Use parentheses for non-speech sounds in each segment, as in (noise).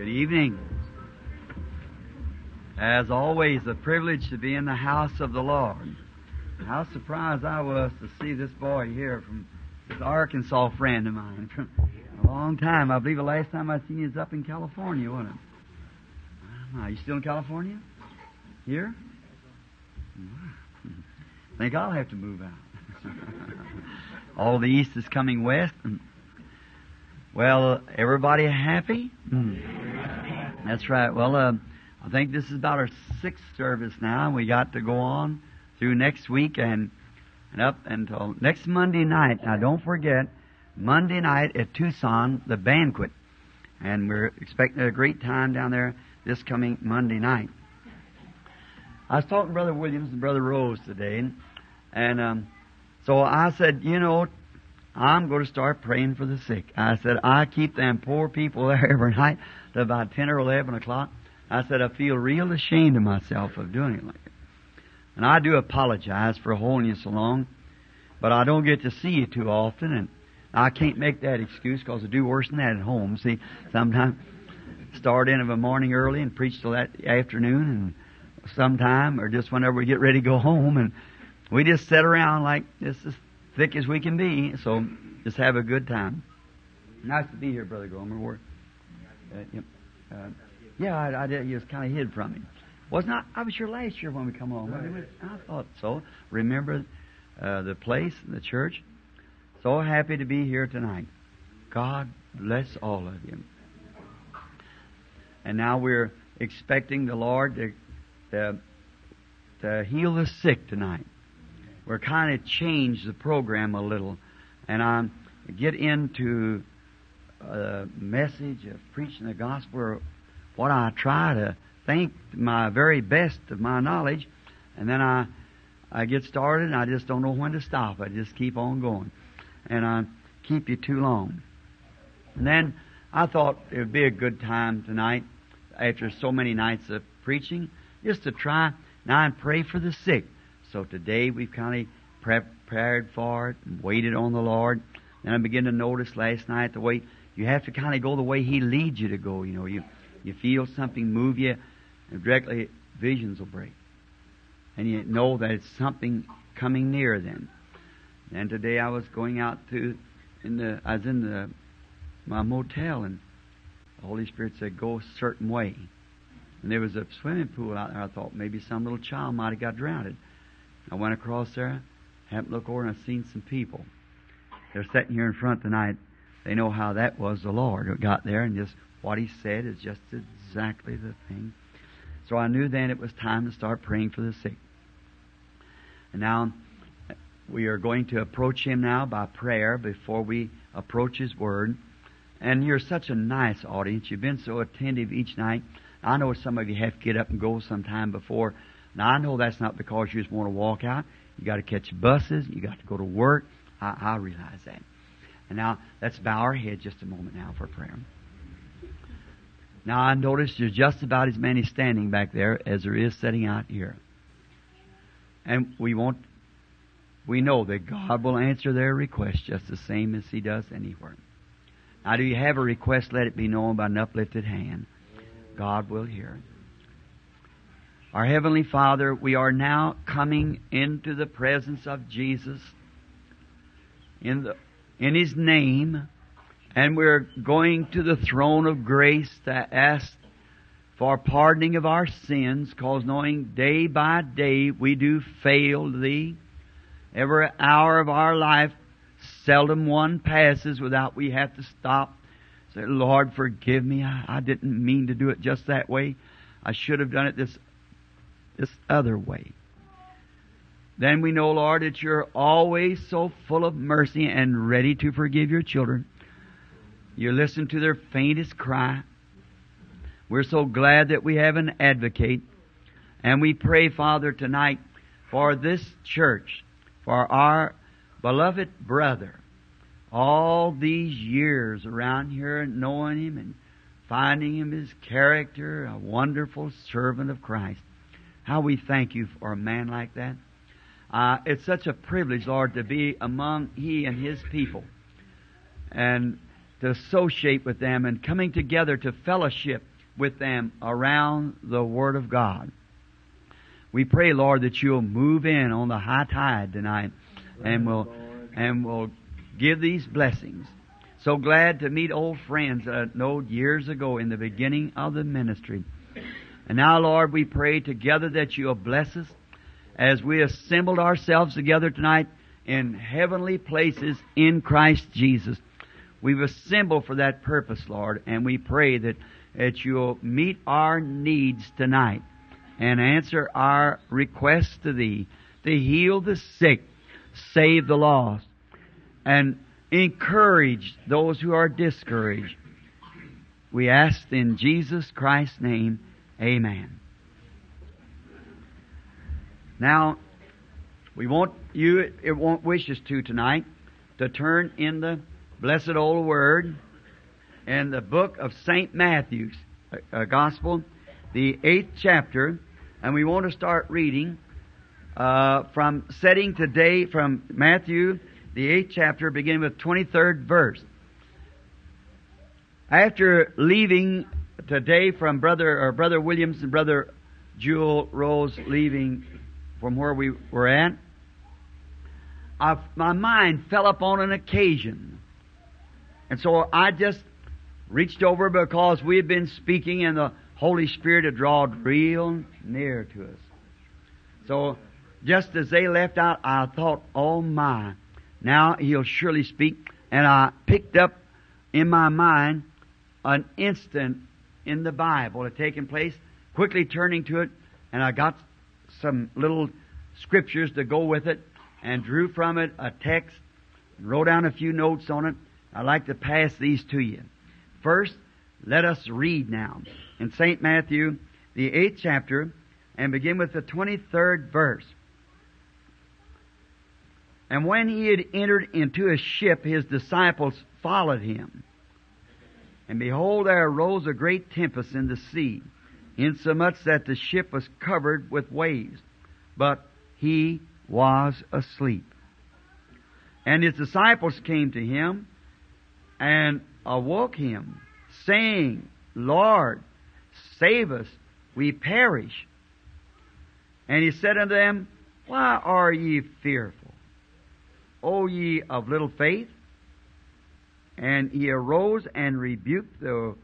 Good evening. As always, a privilege to be in the house of the Lord. How surprised I was to see this boy here from this Arkansas friend of mine from a long time. I believe the last time I seen you was up in California, wasn't it? Ah, are you still in California? Here? I (laughs) Think I'll have to move out. (laughs) All the east is coming west. Well, everybody happy? That's right. Well, uh, I think this is about our sixth service now, and we got to go on through next week and, and up until next Monday night. Now, don't forget, Monday night at Tucson, the banquet. And we're expecting a great time down there this coming Monday night. I was talking to Brother Williams and Brother Rose today, and um, so I said, you know, I'm going to start praying for the sick. I said, I keep them poor people (laughs) there every night to about 10 or 11 o'clock. I said, I feel real ashamed of myself of doing it like that. And I do apologize for holding you so long, but I don't get to see you too often, and I can't make that excuse because I do worse than that at home. See, sometimes start in of a morning early and preach till that afternoon, and sometime or just whenever we get ready to go (laughs) home, and we just sit around like this as thick as we can be. So just have a good time. Nice to be here, Brother Gomer. Uh, uh, yeah, I, I did. You was kind of hid from me. Was not. I was here last year when we come home. Right. I thought so. Remember uh, the place, the church. So happy to be here tonight. God bless all of you. And now we're expecting the Lord to, to, to heal the sick tonight. We're kind of changed the program a little, and I get into a message of preaching the gospel, or what I try to think my very best of my knowledge, and then I I get started and I just don't know when to stop. I just keep on going, and I keep you too long. And then I thought it would be a good time tonight, after so many nights of preaching, just to try now and pray for the sick. So today we've kind of prepared for it and waited on the Lord. And I began to notice last night the way you have to kind of go the way He leads you to go. You know, you you feel something move you, and directly visions will break, and you know that it's something coming near. Then, and today I was going out to in the I was in the my motel, and the Holy Spirit said, "Go a certain way." And there was a swimming pool out there. I thought maybe some little child might have got drowned. I went across there, happened to look over, and I seen some people. They're sitting here in front tonight. They know how that was the Lord who got there, and just what He said is just exactly the thing. So I knew then it was time to start praying for the sick. And now we are going to approach Him now by prayer before we approach His Word. And you're such a nice audience. You've been so attentive each night. I know some of you have to get up and go sometime before. Now I know that's not because you just want to walk out. You got to catch buses. You got to go to work. I, I realize that. And now let's bow our head just a moment now for prayer. Now I notice there's just about as many standing back there as there is sitting out here. And we won't we know that God will answer their request just the same as He does anywhere. Now do you have a request, let it be known by an uplifted hand. God will hear it. Our Heavenly Father, we are now coming into the presence of Jesus in, the, in His name, and we're going to the throne of grace to ask for pardoning of our sins, cause knowing day by day we do fail Thee. Every hour of our life, seldom one passes without we have to stop. Say, Lord, forgive me. I, I didn't mean to do it just that way. I should have done it this this other way. Then we know, Lord, that you're always so full of mercy and ready to forgive your children. You listen to their faintest cry. We're so glad that we have an advocate. And we pray, Father, tonight for this church, for our beloved brother, all these years around here knowing him and finding him his character, a wonderful servant of Christ. How we thank you for a man like that. Uh, it's such a privilege, Lord, to be among he and his people and to associate with them and coming together to fellowship with them around the Word of God. We pray, Lord, that you'll move in on the high tide tonight and will and will give these blessings. So glad to meet old friends that I know years ago in the beginning of the ministry. And now, Lord, we pray together that you'll bless us as we assembled ourselves together tonight in heavenly places in Christ Jesus. We've assembled for that purpose, Lord, and we pray that, that you'll meet our needs tonight and answer our requests to Thee to heal the sick, save the lost, and encourage those who are discouraged. We ask in Jesus Christ's name, Amen. Now, we want you, it won't wish us to tonight, to turn in the blessed old word in the book of St. Matthew's uh, Gospel, the eighth chapter, and we want to start reading uh, from setting today from Matthew, the eighth chapter, beginning with 23rd verse. After leaving today from Brother or Brother Williams and Brother Jewel Rose leaving from where we were at, I, my mind fell upon an occasion. And so I just reached over because we had been speaking and the Holy Spirit had drawn real near to us. So just as they left out, I thought, oh my, now he'll surely speak. And I picked up in my mind an instant in the Bible had taken place, quickly turning to it, and I got some little scriptures to go with it and drew from it a text and wrote down a few notes on it. I'd like to pass these to you. First, let us read now in St. Matthew, the 8th chapter, and begin with the 23rd verse. And when he had entered into a ship, his disciples followed him. And behold, there arose a great tempest in the sea, insomuch that the ship was covered with waves. But he was asleep. And his disciples came to him and awoke him, saying, Lord, save us, we perish. And he said unto them, Why are ye fearful, O ye of little faith? And he arose and rebuked the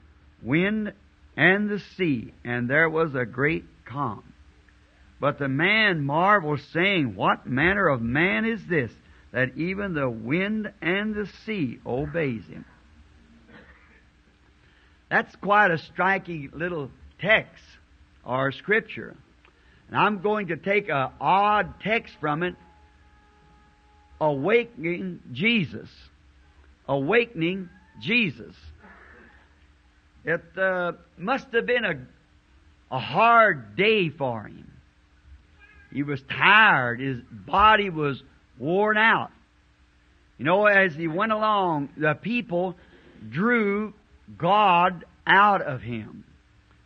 wind and the sea, and there was a great calm. But the man marveled, saying, What manner of man is this, that even the wind and the sea obeys him? That's quite a striking little text or scripture. And I'm going to take an odd text from it, awakening Jesus. Awakening Jesus. It uh, must have been a, a hard day for him. He was tired. His body was worn out. You know, as he went along, the people drew God out of him.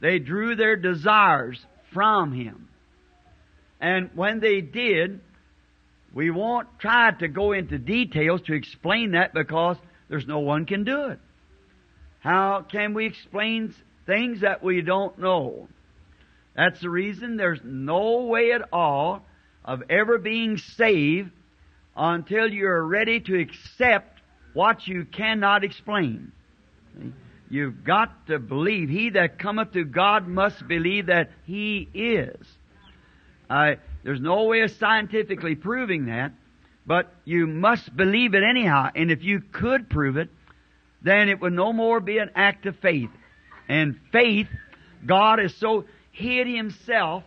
They drew their desires from him. And when they did, we won't try to go into details to explain that because there's no one can do it. How can we explain things that we don't know? That's the reason there's no way at all of ever being saved until you're ready to accept what you cannot explain. You've got to believe. He that cometh to God must believe that He is. Uh, there's no way of scientifically proving that, but you must believe it anyhow. And if you could prove it, then it would no more be an act of faith. And faith, God is so hid himself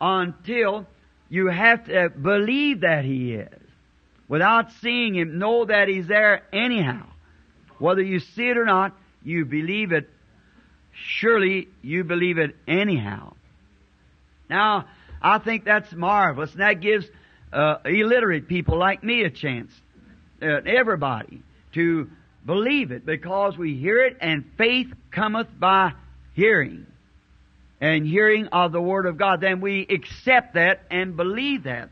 until you have to believe that he is. Without seeing him, know that he's there anyhow. Whether you see it or not, you believe it. Surely you believe it anyhow. Now, I think that's marvelous, and that gives uh, illiterate people like me a chance, uh, everybody, to believe it because we hear it, and faith cometh by hearing and hearing of the Word of God, then we accept that and believe that.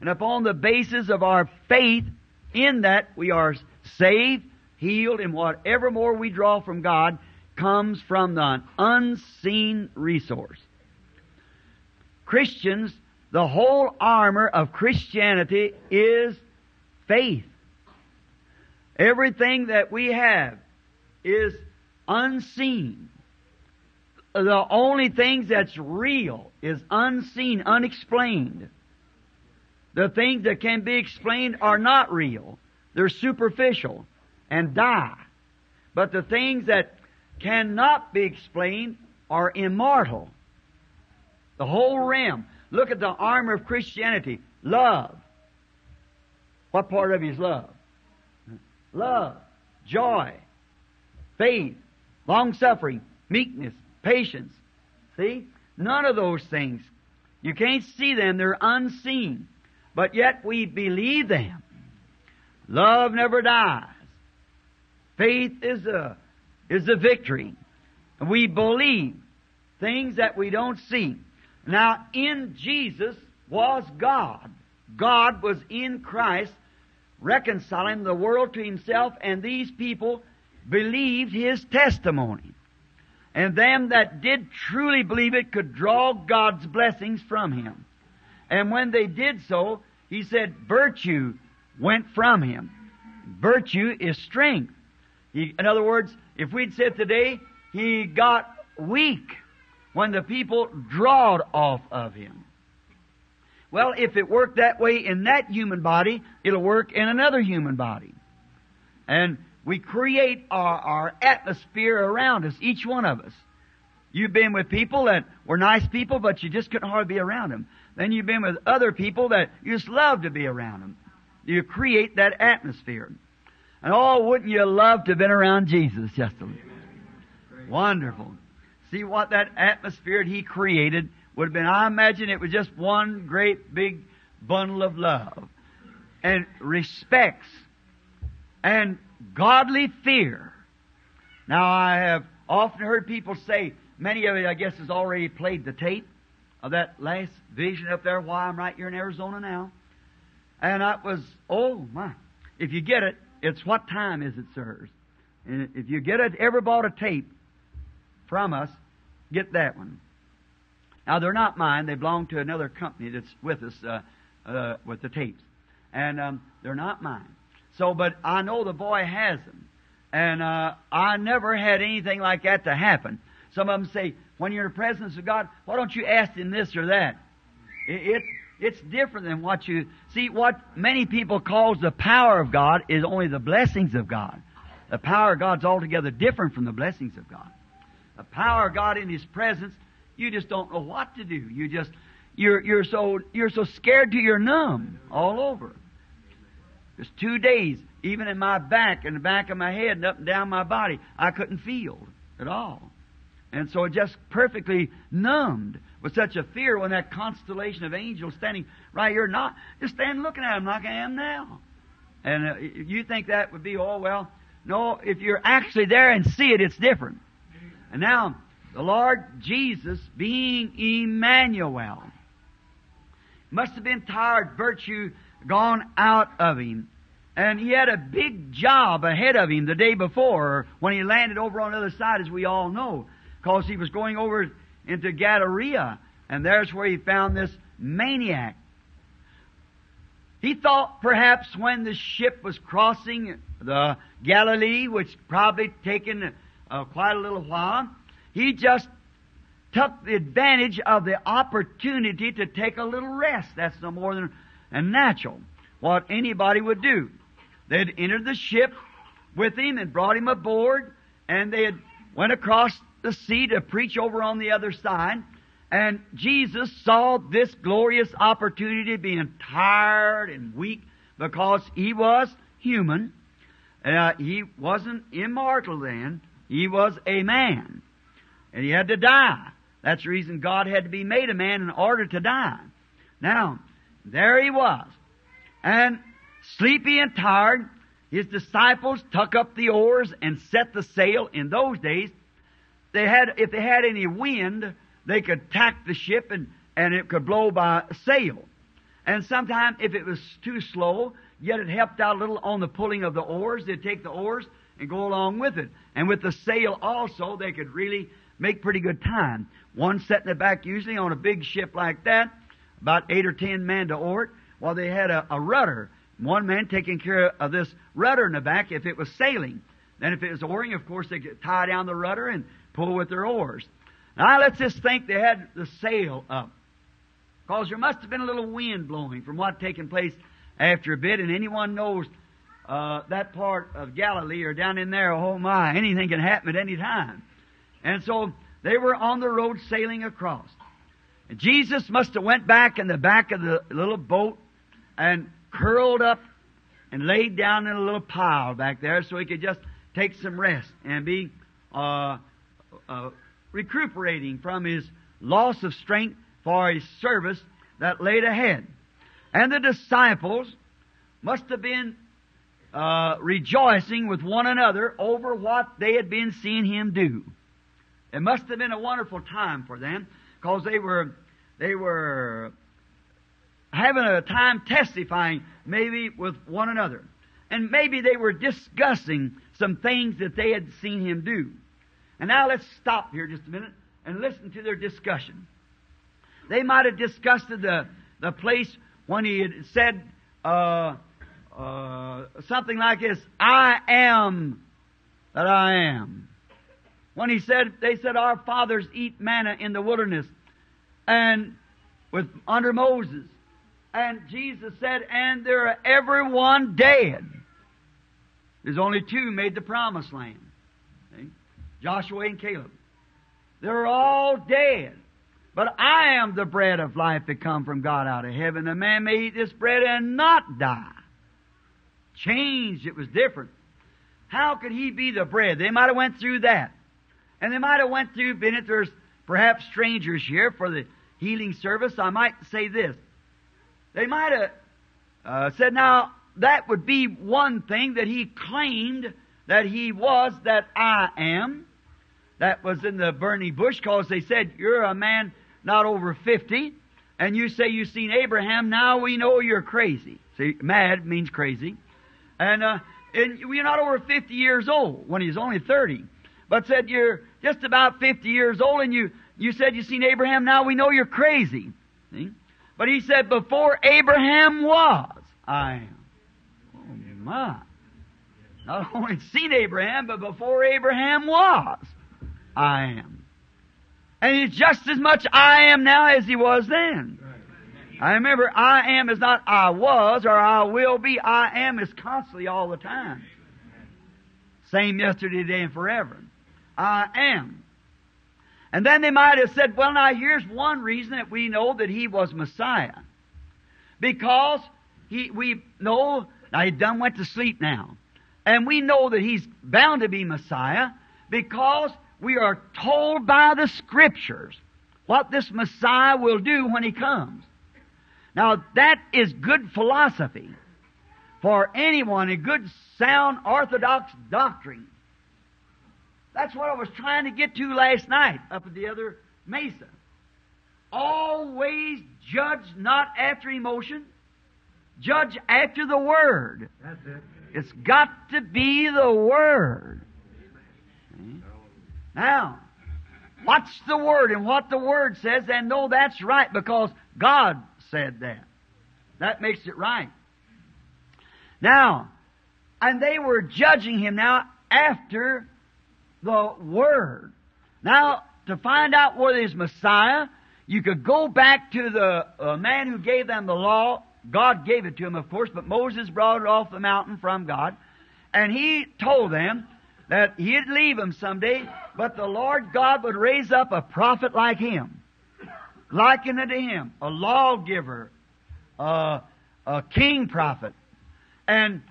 And upon the basis of our faith in that, we are saved, healed, and whatever more we draw from God comes from the unseen resource. Christians, the whole armor of Christianity is faith. Everything that we have is unseen. The only things that's real is unseen, unexplained. The things that can be explained are not real. They're superficial and die. But the things that cannot be explained are immortal. The whole realm. Look at the armor of Christianity. Love. What part of it is love? Love, joy, faith, long suffering, meekness, patience. See? None of those things. You can't see them, they're unseen. But yet we believe them. Love never dies. Faith is a, is a victory. We believe things that we don't see. Now, in Jesus was God. God was in Christ, reconciling the world to Himself, and these people believed His testimony. And them that did truly believe it could draw God's blessings from Him. And when they did so, He said, virtue went from Him. Virtue is strength. He, in other words, if we'd said today, He got weak when the people drawed off of him. Well, if it worked that way in that human body, it'll work in another human body. And we create our, our atmosphere around us, each one of us. You've been with people that were nice people, but you just couldn't hardly be around them. Then you've been with other people that you just love to be around them. You create that atmosphere. And oh, wouldn't you love to have been around Jesus just a little? Wonderful. See what that atmosphere he created would have been. I imagine it was just one great big bundle of love and respects and godly fear. Now I have often heard people say, many of you I guess has already played the tape of that last vision up there while I'm right here in Arizona now. And that was, oh my. If you get it, it's what time is it, sirs? And if you get it, ever bought a tape, from us, get that one. Now they're not mine; they belong to another company that's with us uh, uh, with the tapes, and um, they're not mine. So, but I know the boy has them, and uh, I never had anything like that to happen. Some of them say, when you're in the presence of God, why don't you ask Him this or that? It, it it's different than what you see. What many people calls the power of God is only the blessings of God. The power of God's altogether different from the blessings of God the power of God in His presence, you just don't know what to do. You just, you're, you're so, you're so scared to you're numb all over. Just two days, even in my back and the back of my head and up and down my body, I couldn't feel at all. And so just perfectly numbed with such a fear when that constellation of angels standing right here, not just standing looking at them like I am now. And uh, you think that would be, oh well, no, if you're actually there and see it, it's different. And now, the Lord Jesus being Emmanuel must have been tired, virtue gone out of him. And he had a big job ahead of him the day before when he landed over on the other side, as we all know, because he was going over into Gadara, and there's where he found this maniac. He thought perhaps when the ship was crossing the Galilee, which probably taken uh, quite a little while, he just took the advantage of the opportunity to take a little rest. That's no more than natural. What anybody would do. They'd entered the ship with him and brought him aboard, and they had went across the sea to preach over on the other side. And Jesus saw this glorious opportunity being tired and weak because he was human. Uh, he wasn't immortal then. He was a man. And he had to die. That's the reason God had to be made a man in order to die. Now, there he was. And sleepy and tired, his disciples tuck up the oars and set the sail. In those days, they had, if they had any wind, they could tack the ship and, and it could blow by sail. And sometimes, if it was too slow, yet it helped out a little on the pulling of the oars, they'd take the oars and go along with it. And with the sail also, they could really make pretty good time. One set in the back usually on a big ship like that, about eight or ten men to oar while they had a, a rudder. One man taking care of this rudder in the back if it was sailing. Then if it was oaring, of course, they could tie down the rudder and pull with their oars. Now let's just think they had the sail up. Because there must have been a little wind blowing from what taken place after a bit, and anyone knows uh, that part of Galilee or down in there, oh my, anything can happen at any time. And so they were on the road sailing across. And Jesus must have went back in the back of the little boat and curled up and laid down in a little pile back there so he could just take some rest and be uh, uh, recuperating from his loss of strength for his service that laid ahead. And the disciples must have been uh, rejoicing with one another over what they had been seeing him do. It must have been a wonderful time for them because they were they were having a time testifying maybe with one another. And maybe they were discussing some things that they had seen him do. And now let's stop here just a minute and listen to their discussion. They might have discussed the, the place when he had said uh, uh, something like this, I am that I am. When he said, they said, our fathers eat manna in the wilderness and with under Moses. And Jesus said, and there are everyone dead. There's only two made the promised land. See? Joshua and Caleb. They're all dead. But I am the bread of life that come from God out of heaven. A man may eat this bread and not die. Changed. It was different. How could he be the bread? They might have went through that. And they might have went through, been there's perhaps strangers here for the healing service. I might say this. They might have uh, said, now, that would be one thing that he claimed that he was that I am. That was in the burning bush because they said, you're a man not over 50, and you say you've seen Abraham, now we know you're crazy. See, mad means crazy. And, uh, and you're not over 50 years old when he's only 30. But said you're just about 50 years old and you, you said you've seen Abraham, now we know you're crazy. See? But he said, before Abraham was, I am. Oh my. Not only seen Abraham, but before Abraham was, I am. And he's just as much I am now as he was then. I remember I am is not I was or I will be. I am is constantly all the time. Same yesterday, today, and forever. I am. And then they might have said, well, now here's one reason that we know that he was Messiah. Because he, we know, now he done went to sleep now. And we know that he's bound to be Messiah because we are told by the Scriptures what this Messiah will do when He comes. Now, that is good philosophy for anyone, a good, sound, orthodox doctrine. That's what I was trying to get to last night up at the other mesa. Always judge not after emotion, judge after the Word. That's it. It's got to be the Word. Now, watch the Word and what the Word says and know that's right because God said that. That makes it right. Now, and they were judging him now after the Word. Now, to find out whether he's Messiah, you could go back to the uh, man who gave them the law. God gave it to him, of course, but Moses brought it off the mountain from God. And he told them that he'd leave them someday, but the Lord God would raise up a prophet like him, likened unto him, a lawgiver, a, a king prophet. And,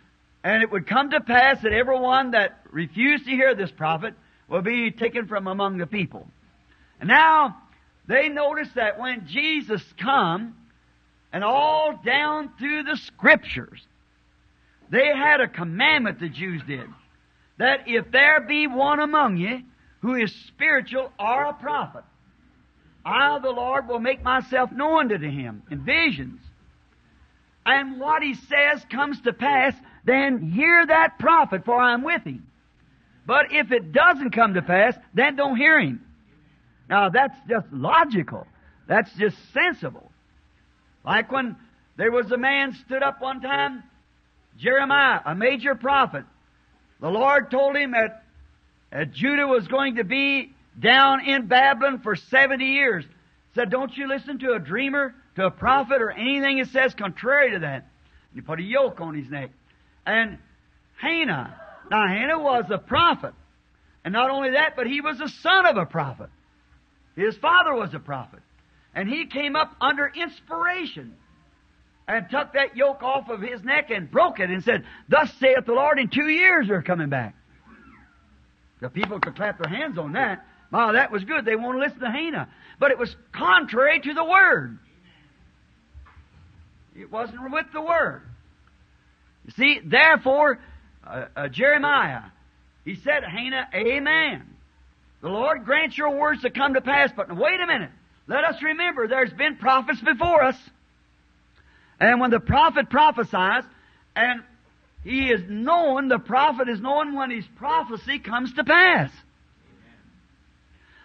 and it would come to pass that everyone that refused to hear this prophet will be taken from among the people. And now, they noticed that when Jesus come, and all down through the scriptures, they had a commandment the Jews did that if there be one among you who is spiritual or a prophet, I, the Lord, will make myself known to him in visions. And what he says comes to pass, then hear that prophet, for I'm with him. But if it doesn't come to pass, then don't hear him. Now that's just logical. That's just sensible. Like when there was a man stood up one time, Jeremiah, a major prophet. The Lord told him that, that Judah was going to be down in Babylon for 70 years. Said, don't you listen to a dreamer, to a prophet, or anything that says contrary to that. He put a yoke on his neck. And Hannah, now Hannah was a prophet. And not only that, but he was the son of a prophet. His father was a prophet. And he came up under inspiration and took that yoke off of his neck and broke it and said, Thus saith the Lord, in two years they're coming back. The people could clap their hands on that. Wow, that was good. They won't listen to Hannah. But it was contrary to the Word. It wasn't with the Word. You see, therefore, uh, uh, Jeremiah, he said, Hannah, Amen. The Lord grants your words to come to pass, but wait a minute. Let us remember there's been prophets before us. And when the prophet prophesies, and he is known, the prophet is known when his prophecy comes to pass.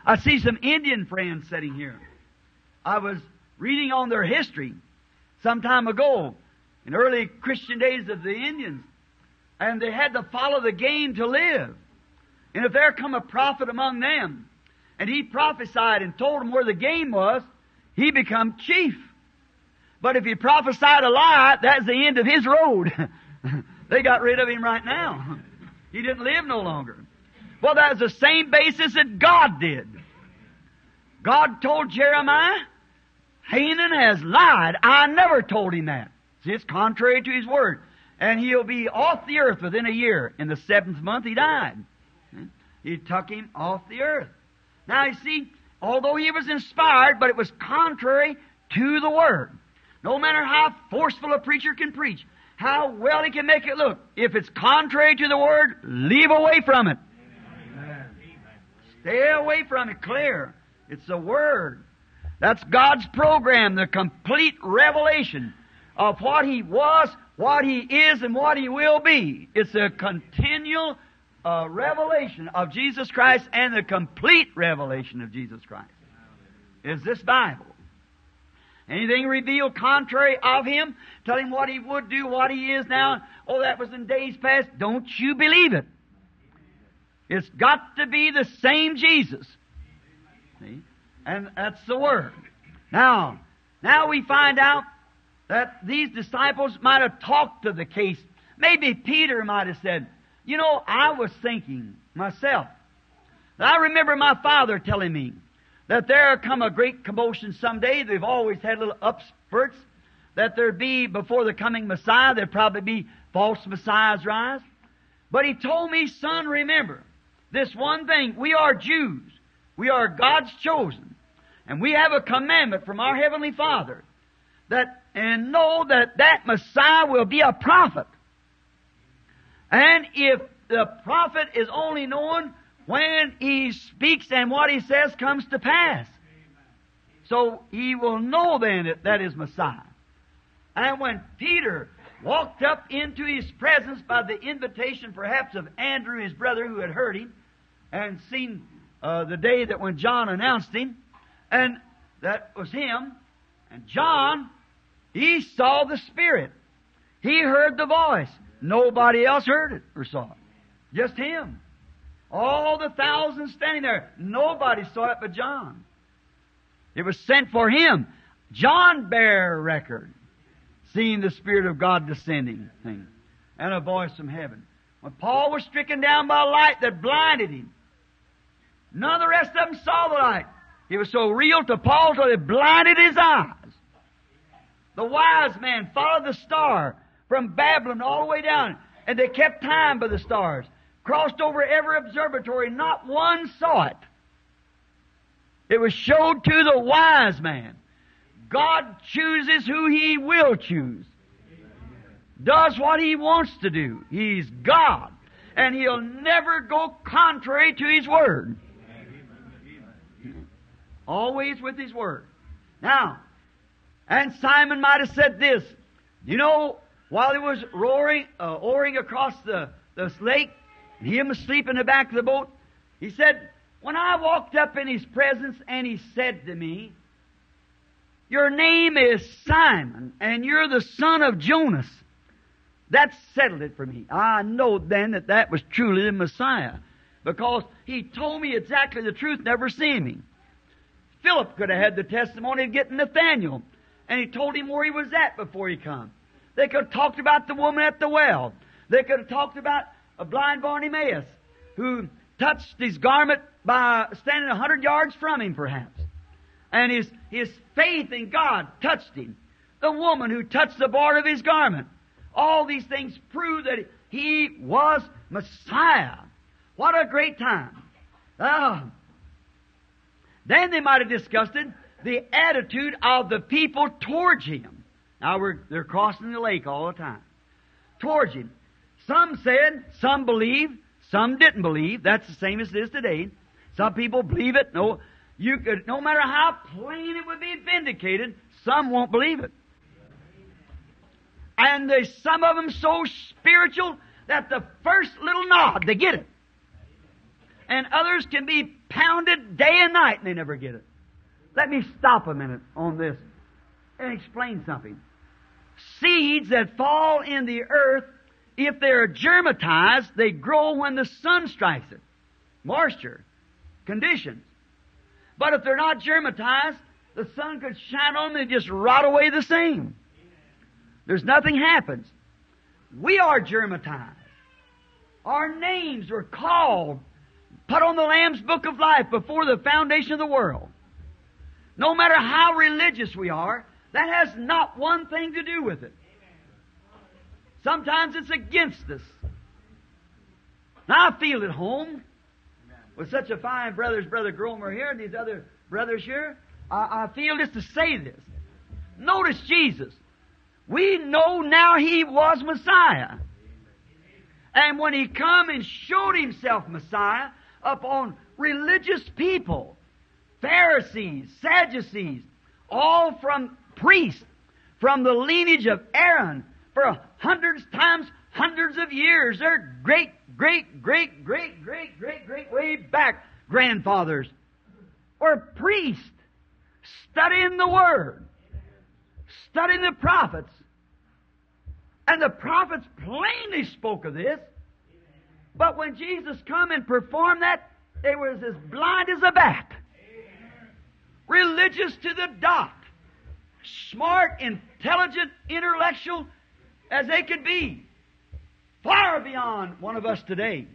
I see some Indian friends sitting here. I was reading on their history some time ago, in early Christian days of the Indians, and they had to follow the game to live. And if there come a prophet among them, and he prophesied and told them where the game was, he become chief. But if he prophesied a lie, that's the end of his road. (laughs) they got rid of him right now. He didn't live no longer. Well, that's the same basis that God did. God told Jeremiah, Hanan has lied. I never told him that. See, it's contrary to his word. And he'll be off the earth within a year. In the seventh month, he died. Hmm? He took him off the earth. Now, you see, although he was inspired, but it was contrary to the word. No matter how forceful a preacher can preach, how well he can make it look, if it's contrary to the word, leave away from it. Stay away from it clear. It's the Word. That's God's program, the complete revelation of what He was, what He is, and what He will be. It's a continual uh, revelation of Jesus Christ and the complete revelation of Jesus Christ. Is this Bible? Anything revealed contrary of Him, tell Him what He would do, what He is now, oh, that was in days past, don't you believe it. It's got to be the same Jesus. See? And that's the Word. Now, now we find out that these disciples might have talked to the case. Maybe Peter might have said, you know, I was thinking myself. I remember my father telling me that there come a great commotion someday. They've always had little upspurts that there'd be before the coming Messiah. There'd probably be false messiahs rise. But he told me, son, remember this one thing. We are Jews. We are God's chosen. And we have a commandment from our Heavenly Father that, and know that that Messiah will be a prophet. And if the prophet is only known when he speaks and what he says comes to pass. So he will know then that that is Messiah. And when Peter walked up into his presence by the invitation perhaps of Andrew, his brother, who had heard him, and seen uh, the day that when John announced him, and that was him. And John, he saw the Spirit. He heard the voice. Nobody else heard it or saw it. Just him. All the thousands standing there, nobody saw it but John. It was sent for him. John bare record, seeing the Spirit of God descending, and a voice from heaven. When Paul was stricken down by light that blinded him, None of the rest of them saw the light. It was so real to Paul so it blinded his eyes. The wise man followed the star from Babylon all the way down, and they kept time by the stars. Crossed over every observatory, not one saw it. It was showed to the wise man. God chooses who He will choose. Does what He wants to do. He's God. And He'll never go contrary to His Word. Always with His Word. Now, and Simon might have said this. You know, while he was roaring, uh, oaring across the, the lake, him asleep in the back of the boat. He said, when I walked up in his presence and he said to me, Your name is Simon and you're the son of Jonas. That settled it for me. I know then that that was truly the Messiah because he told me exactly the truth, never seen me. Philip could have had the testimony of getting Nathaniel and he told him where he was at before he come. They could have talked about the woman at the well. They could have talked about a blind Bartimaeus who touched his garment by standing a hundred yards from him, perhaps. And his, his faith in God touched him. The woman who touched the border of his garment. All these things prove that he was Messiah. What a great time. Ah. Then they might have discussed it, the attitude of the people towards him. Now we're, they're crossing the lake all the time. Towards him. Some said, some believed, some didn't believe. That's the same as it is today. Some people believe it. No, you could, no matter how plain it would be vindicated, some won't believe it. And there's some of them so spiritual that the first little nod, they get it. And others can be pounded day and night and they never get it. Let me stop a minute on this and explain something. Seeds that fall in the earth, if they're germatized, they grow when the sun strikes it. Moisture, conditions. But if they're not germatized, the sun could shine on them and just rot away the same. There's nothing happens. We are germatized. Our names were called, put on the Lamb's Book of Life before the foundation of the world. No matter how religious we are, that has not one thing to do with it. Sometimes it's against us. Now I feel at home with such a fine brothers, Brother Gromer here and these other brothers here. I, I feel just to say this. Notice Jesus. We know now He was Messiah. And when He come and showed Himself Messiah upon religious people, Pharisees, Sadducees, all from priests, from the lineage of Aaron, for hundreds times hundreds of years. Their great, great, great, great, great, great, great way back grandfathers were priests studying the Word, studying the prophets. And the prophets plainly spoke of this. But when Jesus come and performed that, they was as blind as a bat. Religious to the dot, smart, intelligent, intellectual as they could be, far beyond one of us today.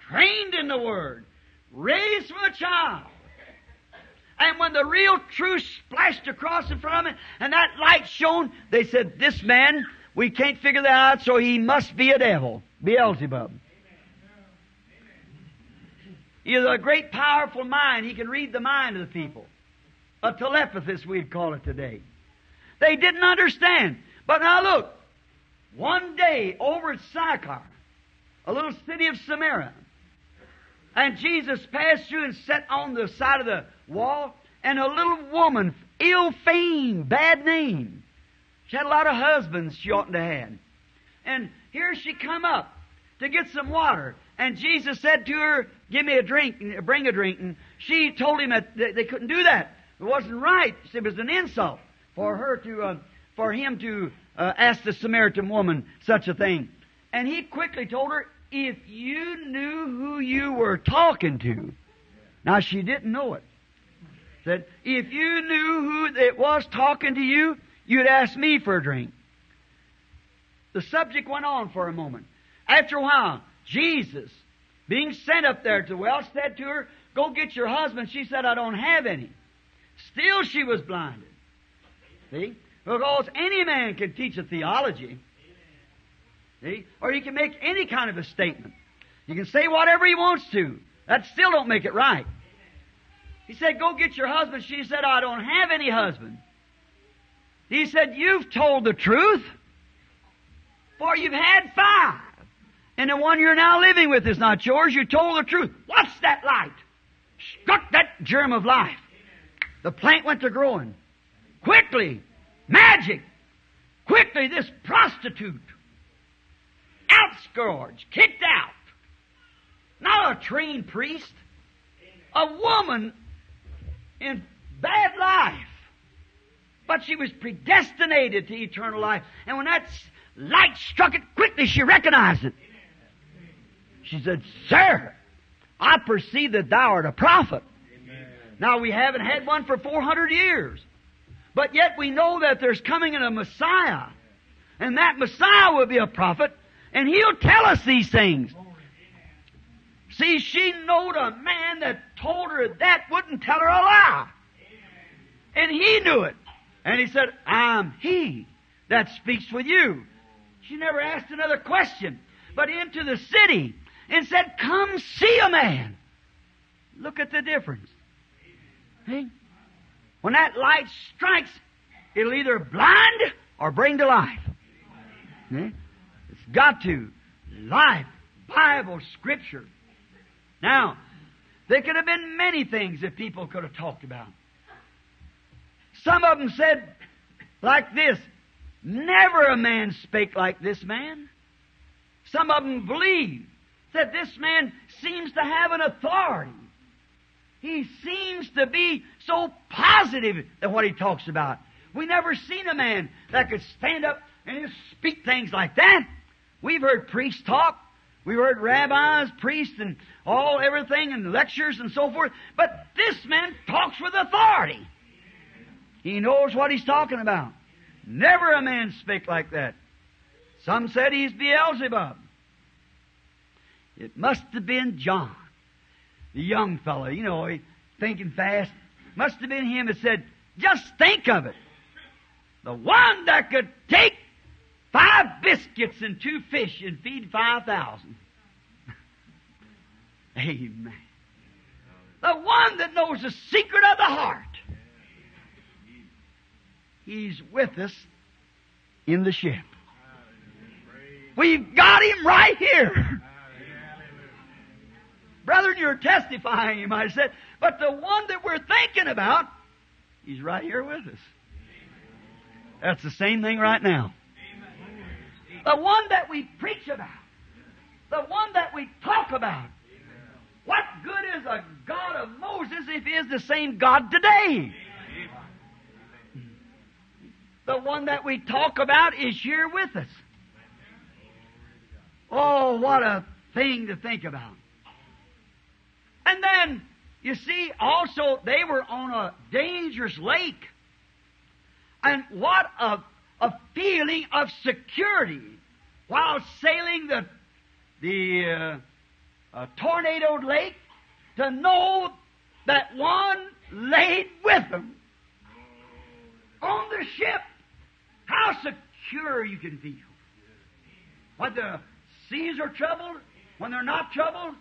Trained in the Word, raised from a child. And when the real truth splashed across in front of them and that light shone, they said, This man, we can't figure that out, so he must be a devil, Beelzebub. He has a great, powerful mind. He can read the mind of the people. A telepathist, we'd call it today. They didn't understand. But now look, one day over at Sychar, a little city of Samaria, and Jesus passed through and sat on the side of the wall, and a little woman, ill fame, bad name. She had a lot of husbands she oughtn't to have. And here she come up to get some water. And Jesus said to her, Give me a drink, bring a drink. And she told him that they couldn't do that. It wasn't right. It was an insult for her to, uh, for him to uh, ask the Samaritan woman such a thing. And he quickly told her, If you knew who you were talking to. Now she didn't know it. Said, If you knew who it was talking to you, you'd ask me for a drink. The subject went on for a moment. After a while, Jesus, being sent up there to the well, said to her, Go get your husband. She said, I don't have any. Still she was blinded. See? Because any man can teach a theology. See? Or he can make any kind of a statement. He can say whatever he wants to. That still don't make it right. He said, Go get your husband. She said, I don't have any husband. He said, You've told the truth, for you've had five. And the one you're now living with is not yours. You told the truth. What's that light? Struck that germ of life. The plant went to growing. Quickly, magic. Quickly, this prostitute, outscourged, kicked out. Not a trained priest. A woman in bad life. But she was predestinated to eternal life. And when that light struck it quickly, she recognized it. She said, Sir, I perceive that thou art a prophet. Now we haven't had one for 400 years. But yet we know that there's coming in a Messiah. And that Messiah will be a prophet. And he'll tell us these things. See, she knowed a man that told her that wouldn't tell her a lie. And he knew it. And he said, I'm he that speaks with you. She never asked another question, but into the city and said, Come see a man. Look at the difference. See? When that light strikes, it'll either blind or bring to life. See? It's got to. Life, Bible, Scripture. Now, there could have been many things that people could have talked about. Some of them said like this, never a man spake like this man. Some of them believe that this man seems to have an authority. He seems to be so positive in what he talks about. We never seen a man that could stand up and speak things like that. We've heard priests talk. We've heard rabbis, priests, and all everything, and lectures and so forth. But this man talks with authority. He knows what he's talking about. Never a man spake like that. Some said he's Beelzebub. It must have been John, the young fellow, you know, thinking fast. Must have been him that said, just think of it. The one that could take five biscuits and two fish and feed 5,000. (laughs) Amen. The one that knows the secret of the heart. He's with us in the ship. We've got him right here. Brethren, you're testifying, him, I said, but the one that we're thinking about, he's right here with us. That's the same thing right now. The one that we preach about, the one that we talk about. What good is a God of Moses if he is the same God today? The one that we talk about is here with us. Oh, what a thing to think about. And then, you see, also, they were on a dangerous lake. And what a, a feeling of security while sailing the, the uh, uh, tornadoed lake to know that one laid with them on the ship. How secure you can feel. When the seas are troubled, when they're not troubled,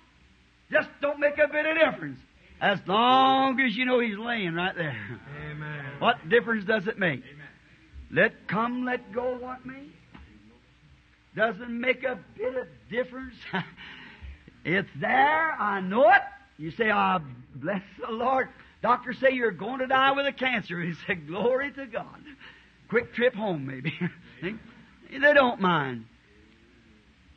just don't make a bit of difference. As long as you know He's laying right there. Amen. What difference does it make? Amen. Let come, let go, what may? Doesn't make a bit of difference. (laughs) it's there, I know it. You say, ah, oh, bless the Lord. Doctors say you're going to die with a cancer. (laughs) He said, glory to God. Quick trip home, maybe. (laughs) they don't mind.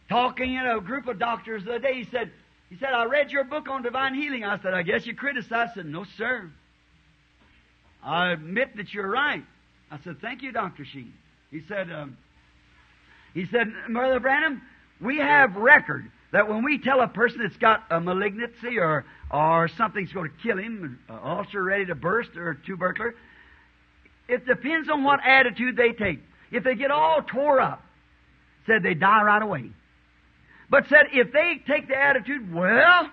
Talking in a group of doctors the other day, he said, he said, I read your book on divine healing. I said, I guess you criticized. I said, no, sir. I admit that you're right. I said, thank you, Dr. Sheen. He said, um, he said, Brother Branham, we have record that when we tell a person that's got a malignancy or, or something's going to kill him, an ulcer ready to burst or tubercular, it depends on what attitude they take. If they get all tore up, said they die right away. But said if they take the attitude, well,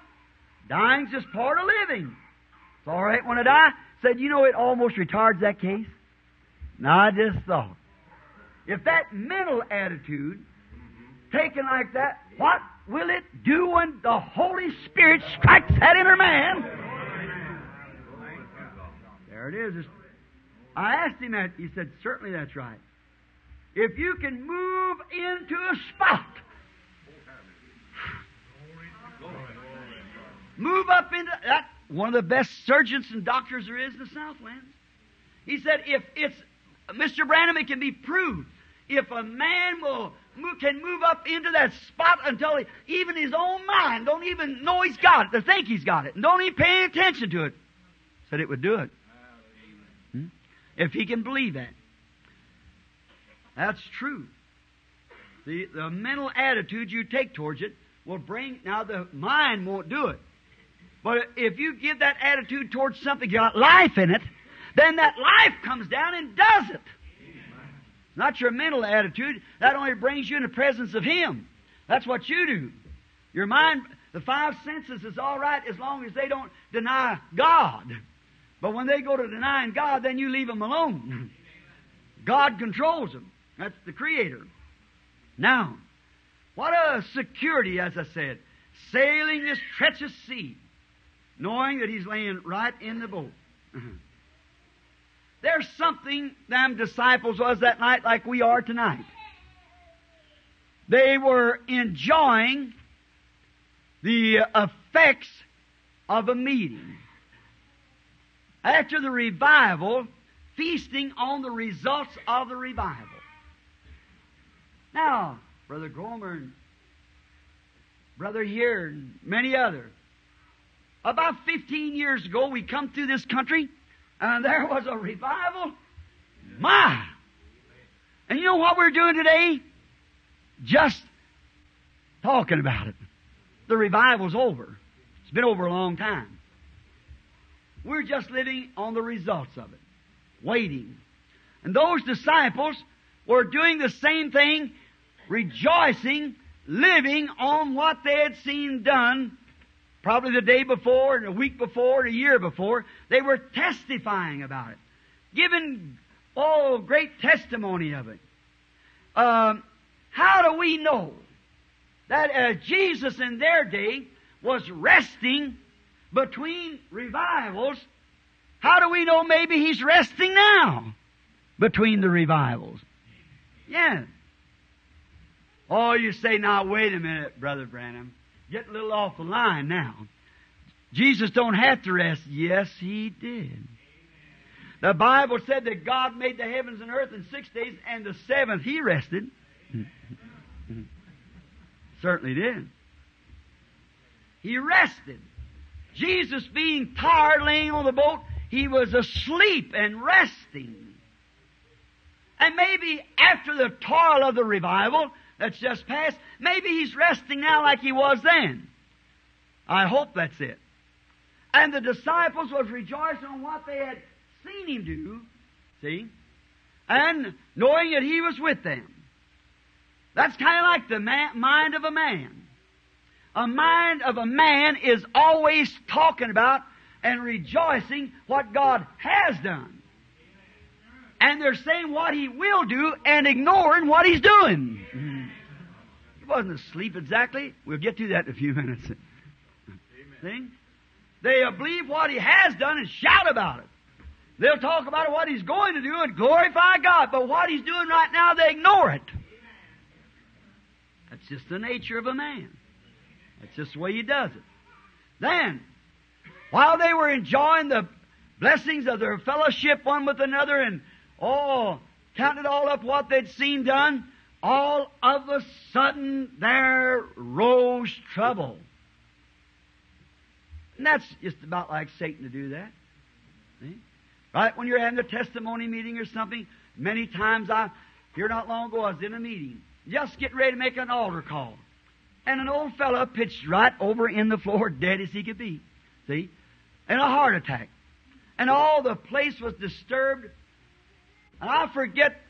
dying's just part of living. It's all right when I die. Said, you know, it almost retards that case. Now I just thought, if that mental attitude taken like that, what will it do when the Holy Spirit strikes that inner man? There it is. I asked him that. He said, certainly that's right. If you can move into a spot Move up into that. One of the best surgeons and doctors there is in the Southlands. He said, if it's, Mr. Branham, it can be proved. If a man will can move up into that spot until he, even his own mind don't even know he's got it, to think he's got it, and don't even pay attention to it. Said it would do it. If he can believe that. That's true. The, the mental attitude you take towards it will bring, now the mind won't do it. But if you give that attitude towards something got life in it, then that life comes down and does it. Not your mental attitude. That only brings you in the presence of Him. That's what you do. Your mind, the five senses is all right as long as they don't deny God. But when they go to denying God, then you leave them alone. (clears throat) God controls them. That's the Creator. Now, what a security, as I said, sailing this treacherous sea, knowing that He's laying right in the boat. (clears throat) There's something them disciples was that night like we are tonight. They were enjoying the effects of a meeting. After the revival, feasting on the results of the revival. Now, Brother Gomer and Brother here and many others, about 15 years ago, we come through this country and (laughs) there was a revival. My! And you know what we're doing today? Just talking about it. The revival's over. It's been over a long time. We're just living on the results of it, waiting. And those disciples were doing the same thing, rejoicing, living on what they had seen done probably the day before and a week before and a year before, they were testifying about it, giving all great testimony of it. Um, how do we know that uh, Jesus in their day was resting between revivals? How do we know maybe he's resting now between the revivals? Yeah. Oh, you say, now wait a minute, Brother Branham. Get a little off the line now. Jesus don't have to rest. Yes, He did. The Bible said that God made the heavens and earth in six days, and the seventh He rested. (laughs) Certainly did. He rested. Jesus being tired, laying on the boat, He was asleep and resting. And maybe after the toil of the revival, that's just passed. Maybe he's resting now like he was then. I hope that's it. And the disciples was rejoicing on what they had seen him do, see, and knowing that he was with them. That's kind of like the mind of a man. A mind of a man is always talking about and rejoicing what God has done. And they're saying what he will do and ignoring what he's doing. He wasn't asleep exactly. We'll get to that in a few minutes. See? They believe what he has done and shout about it. They'll talk about what he's going to do and glorify God, but what he's doing right now, they ignore it. That's just the nature of a man. That's just the way he does it. Then, while they were enjoying the blessings of their fellowship one with another and oh, counted all up what they'd seen done, all of a sudden there rose trouble. And that's just about like Satan to do that. See? Right? When you're having a testimony meeting or something, many times I, here not long ago, I was in a meeting, just getting ready to make an altar call. And an old fellow pitched right over in the floor, dead as he could be. See? And a heart attack. And all the place was disturbed. And I forget,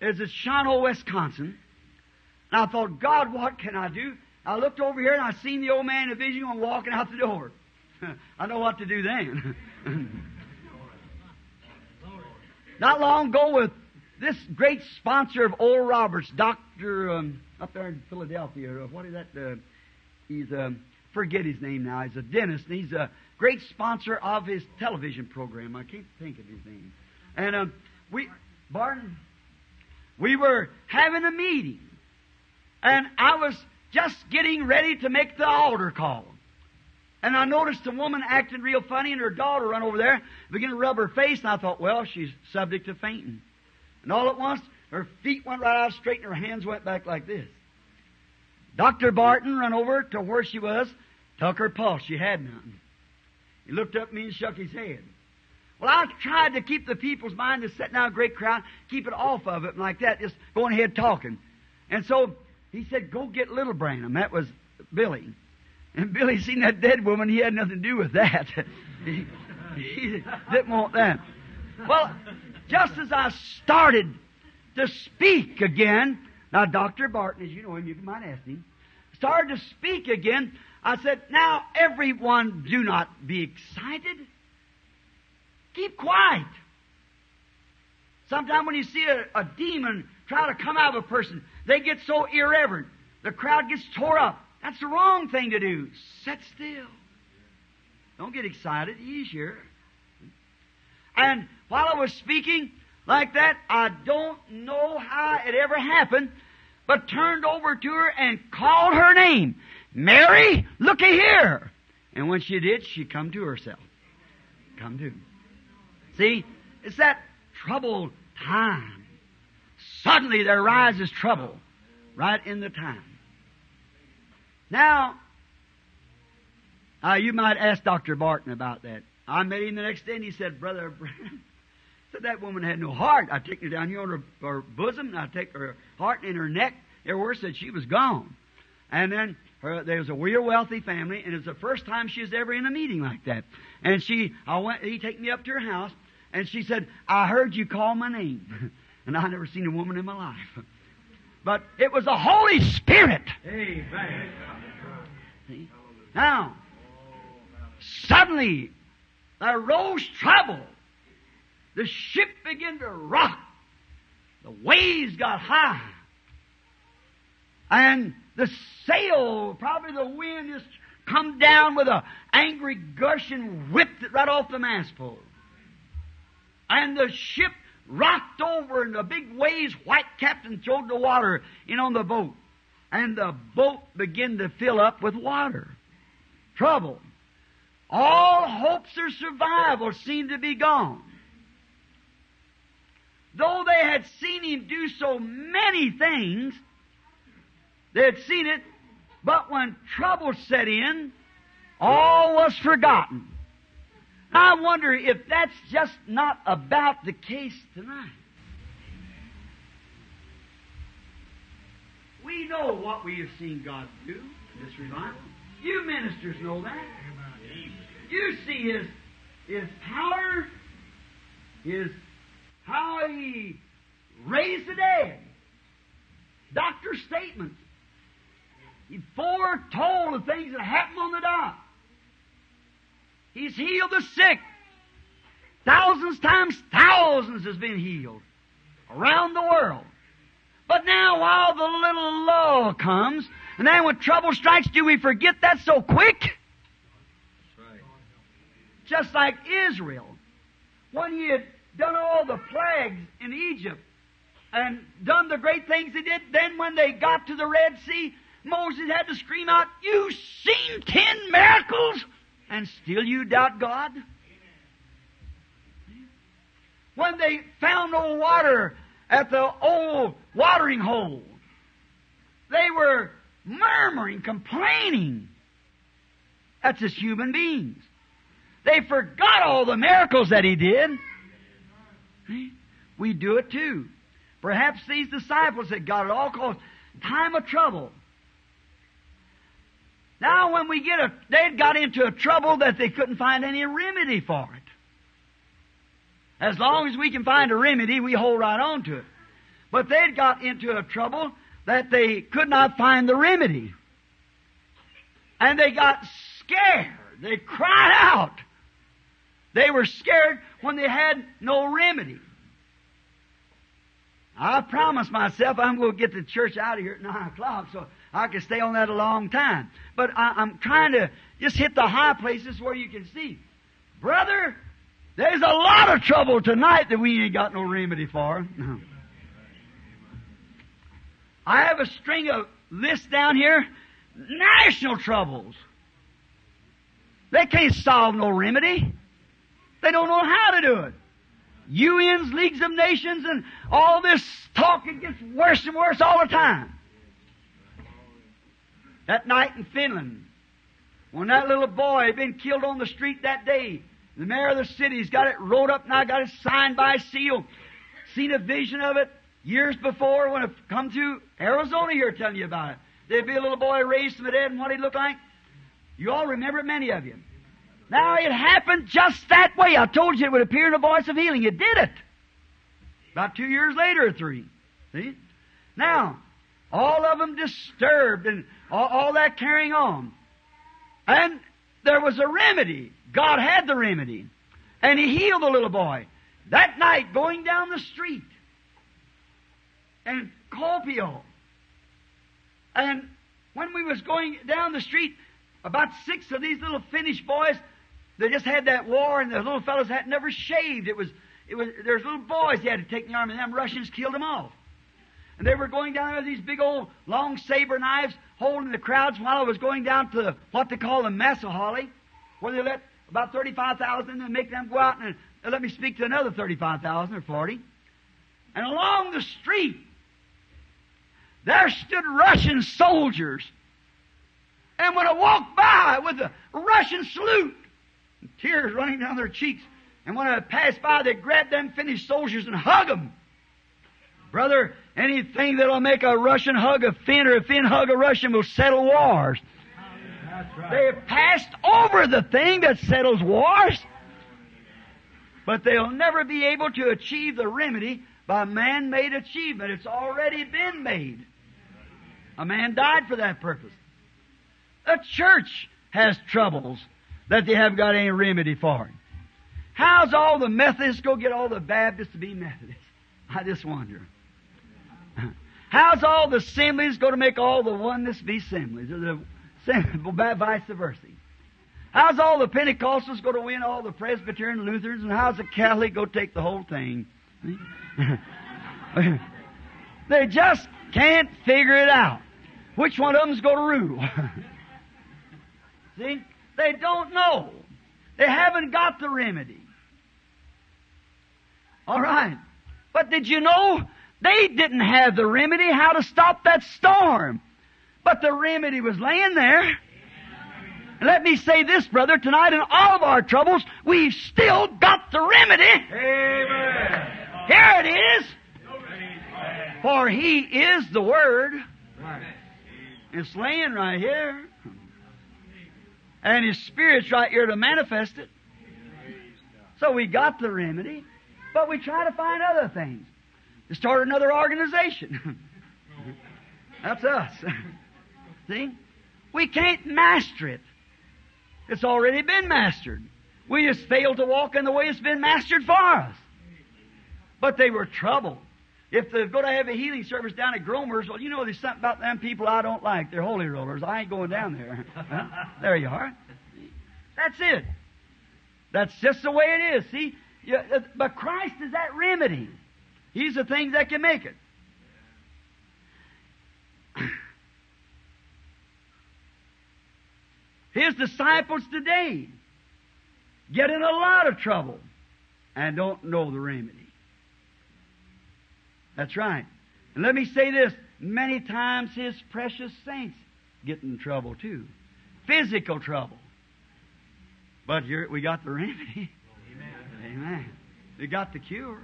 it's at Shawano, Wisconsin. And I thought, God, what can I do? I looked over here and I seen the old man in a vision and walking out the door. (laughs) I know what to do then. (laughs) Not long ago with this great sponsor of Oral Roberts, Dr. Um, up there in Philadelphia, uh, what is that? Uh, he's, um, forget his name now. He's a dentist and he's a great sponsor of his television program. I can't think of his name. And um, we, Barton, we were having a meeting and I was just getting ready to make the altar call. And I noticed a woman acting real funny, and her daughter run over there, began to rub her face, and I thought, well, she's subject to fainting. And all at once, Her feet went right out straight and her hands went back like this. Dr. Barton run over to where she was, took her pulse. She had none. He looked up at me and shook his head. Well, I tried to keep the people's mind to sit down a great crowd, keep it off of it like that, just going ahead talking. And so he said, go get little Branham. That was Billy. And Billy seen that dead woman, he had nothing to do with that. (laughs) he, he didn't want that. Well, just as I started to speak again, now Dr. Barton, as you know him, you might ask him, started to speak again, I said, now everyone do not be excited. Keep quiet. Sometimes when you see a, a demon try to come out of a person, they get so irreverent. The crowd gets tore up. That's the wrong thing to do. Sit still. Don't get excited. Easier. And while I was speaking like that, I don't know how it ever happened, but turned over to her and called her name. Mary, looky here. And when she did, she come to herself. Come to. See, it's that troubled time. Suddenly there rises trouble right in the time. Now, uh, you might ask Dr. Barton about that. I met him the next day and he said, Brother (laughs) said that woman had no heart. I take her down here on her, her bosom and I take her heart in her neck. Everywhere said she was gone. And then her, there was a real wealthy family, and it was the first time she was ever in a meeting like that. And she, I went, he take me up to her house, and she said, "I heard you call my name," (laughs) and I never seen a woman in my life. But it was the Holy Spirit. Amen. See? Now, suddenly there rose trouble. The ship began to rock. The waves got high. And the sail, probably the wind just come down with an angry gush and whipped it right off the mast pole. And the ship rocked over and the big waves, white captain throwed the water in on the boat. And the boat began to fill up with water. Trouble. All hopes of survival seemed to be gone. Though they had seen him do so many things, they had seen it, but when trouble set in, all was forgotten. I wonder if that's just not about the case tonight. We know what we have seen God do in this revival. You ministers know that. You see His His power, His how He raised the dead. Doctor's statements. He foretold the things that happened on the dot. He's healed the sick. Thousands times thousands has been healed around the world. But now while the little lull comes, and then when trouble strikes, do we forget that so quick? Just like Israel. When he had done all the plagues in Egypt and done the great things he did, then when they got to the Red Sea, Moses had to scream out, You've seen ten miracles, and still you doubt God? When they found no water at the old watering hole, they were murmuring, complaining. That's just human beings. They forgot all the miracles that he did. We do it too. Perhaps these disciples had got it all caused time of trouble. Now, when we get a, they'd got into a trouble that they couldn't find any remedy for it. As long as we can find a remedy, we hold right on to it. But they'd got into a trouble that they could not find the remedy. And they got scared. They cried out. They were scared when they had no remedy. I promised myself I'm going to get the church out of here at 9 o'clock, so I can stay on that a long time. But I, am trying to just hit the high places where you can see. Brother, there's a lot of trouble tonight that we ain't got no remedy for. (laughs) I have a string of lists down here. National troubles. They can't solve no remedy. They don't know how to do it. UN's, Leagues of Nations, and all this talk, it gets worse and worse all the time. That night in Finland, when that little boy had been killed on the street that day, the mayor of the city's got it wrote up now, got it signed by seal. Seen a vision of it years before when it come to Arizona here telling you about it. There'd be a little boy raised from the dead and what he'd look like. You all remember many of you. Now it happened just that way. I told you it would appear in a voice of healing. It did it. About two years later or three. See? Now, all of them disturbed and all, all that carrying on. And there was a remedy. God had the remedy. And He healed the little boy. That night, going down the street, and Kuopio. And when we was going down the street, about six of these little Finnish boys, they just had that war, and the little fellows had never shaved. It was, it was, there's little boys they had to take in the army, and them Russians killed them all. And they were going down there with these big old long saber knives, holding the crowds while I was going down to what they call the Messuhalli, where they let about 35,000 and make them go out and let me speak to another 35,000 or 40. And along the street, there stood Russian soldiers. And when I walked by with a Russian salute, tears running down their cheeks, and when I passed by, they grabbed them Finnish soldiers and hugged them. Brother, anything that'll make a Russian hug a Finn or a Finn hug a Russian will settle wars. Right. They have passed over the thing that settles wars, but they'll never be able to achieve the remedy by man-made achievement. It's already been made. A man died for that purpose. The church has troubles that they haven't got any remedy for. It. How's all the Methodists go get all the Baptists to be Methodists? I just wonder. How's all the assemblies going to make all the oneness be assemblies? Or the (laughs) vice versa. How's all the Pentecostals going to win all the Presbyterian Lutherans? And how's the Catholic go take the whole thing? (laughs) they just can't figure it out. Which one of them's going to rule? (laughs) See? They don't know. They haven't got the remedy. All right. But did you know they didn't have the remedy how to stop that storm? But the remedy was laying there. And let me say this, brother, tonight in all of our troubles, we've still got the remedy. Amen. Here it is. For He is the Word. It's laying right here. And His Spirit's right here to manifest it. So we got the remedy, but we try to find other things. To start another organization. (laughs) That's us. (laughs) See? We can't master it. It's already been mastered. We just failed to walk in the way it's been mastered for us. But they were troubled. If they're going to have a healing service down at Gromer's, well, you know there's something about them people I don't like. They're holy rollers. I ain't going down there. (laughs) there you are. That's it. That's just the way it is. See? Uh, but Christ is that remedy. He's the thing that can make it. (clears throat) His disciples today get in a lot of trouble and don't know the remedy. That's right. And let me say this many times His precious saints get in trouble too. Physical trouble. But here we got the remedy. Amen. Amen. We got the cure.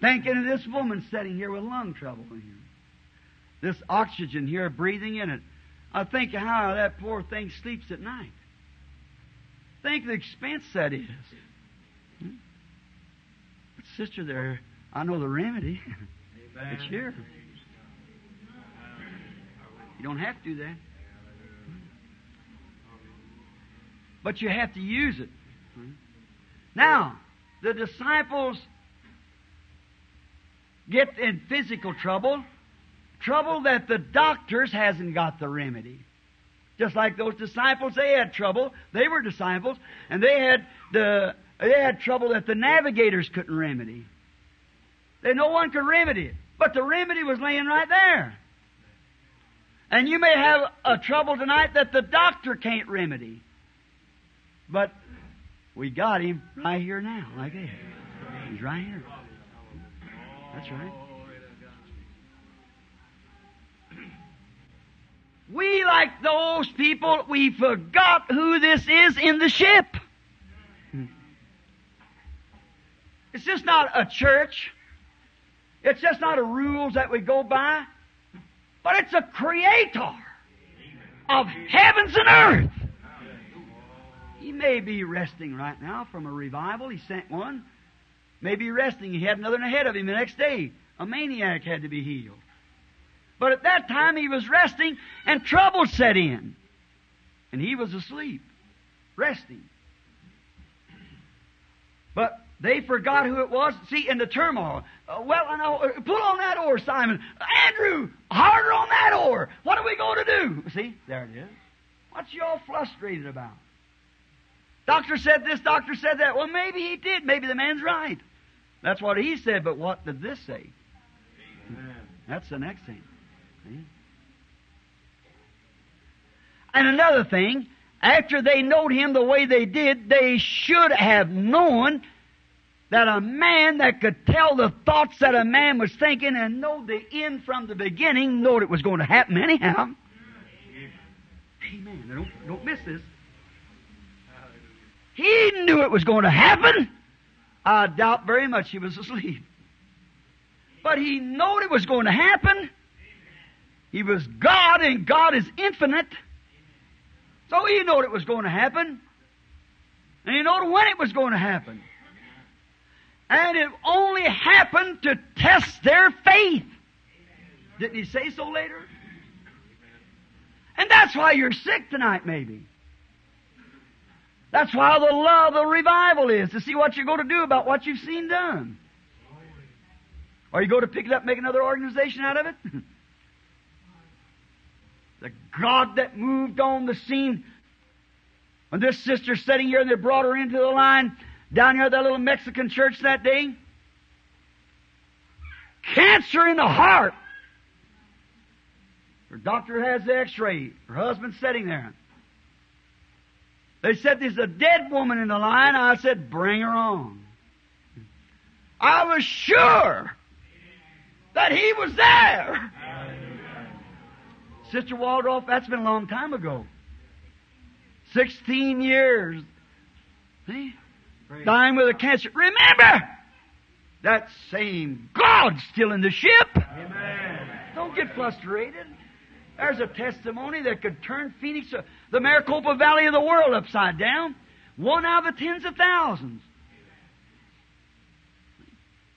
Thinking of this woman sitting here with lung trouble. This oxygen here, breathing in it. I think how that poor thing sleeps at night. Think the expense that is. Hmm? But sister, there, I know the remedy. Amen. It's here. You don't have to do that. But you have to use it. Now, the disciples get in physical trouble Trouble that the doctors hasn't got the remedy. Just like those disciples, they had trouble. They were disciples, and they had the they had trouble that the navigators couldn't remedy. That no one could remedy it. But the remedy was laying right there. And you may have a trouble tonight that the doctor can't remedy. But we got him right here now, like this. He's right here. That's right. We, like those people, we forgot who this is in the ship. It's just not a church. It's just not a rules that we go by. But it's a creator of heavens and earth. He may be resting right now from a revival. He sent one. Maybe resting. He had another ahead of him the next day. A maniac had to be healed. But at that time he was resting and trouble set in. And he was asleep, resting. But they forgot who it was. See, in the turmoil. Uh, well, I know. Uh, pull on that oar, Simon. Andrew, harder on that oar. What are we going to do? See, there it is. What's you all frustrated about? Doctor said this, doctor said that. Well, maybe he did. Maybe the man's right. That's what he said, but what did this say? Amen. That's the next thing. See? And another thing, after they knowed him the way they did, they should have known that a man that could tell the thoughts that a man was thinking and know the end from the beginning, knowed it was going to happen anyhow. Amen. Don't, don't miss this. He knew it was going to happen. I doubt very much he was asleep. But he knowed it was going to happen. He was God and God is infinite. So he knowed it was going to happen. And he knowed when it was going to happen. And it only happened to test their faith. Didn't he say so later? And that's why you're sick tonight, maybe. That's why the love of revival is, to see what you're going to do about what you've seen done. Or you go to pick it up make another organization out of it? (laughs) the God that moved on the scene when this sister sitting here and they brought her into the line down here at that little Mexican church that day. Cancer in the heart. Her doctor has the x-ray. Her husband's sitting there. They said there's a dead woman in the line. I said, bring her on. I was sure that he was there. Sister Waldrop, that's been a long time ago. Sixteen years. See? Dying with a cancer. Remember, that same God's still in the ship. Amen. Don't get frustrated. There's a testimony that could turn Phoenix, uh, the Maricopa Valley of the world, upside down. One out of the tens of thousands.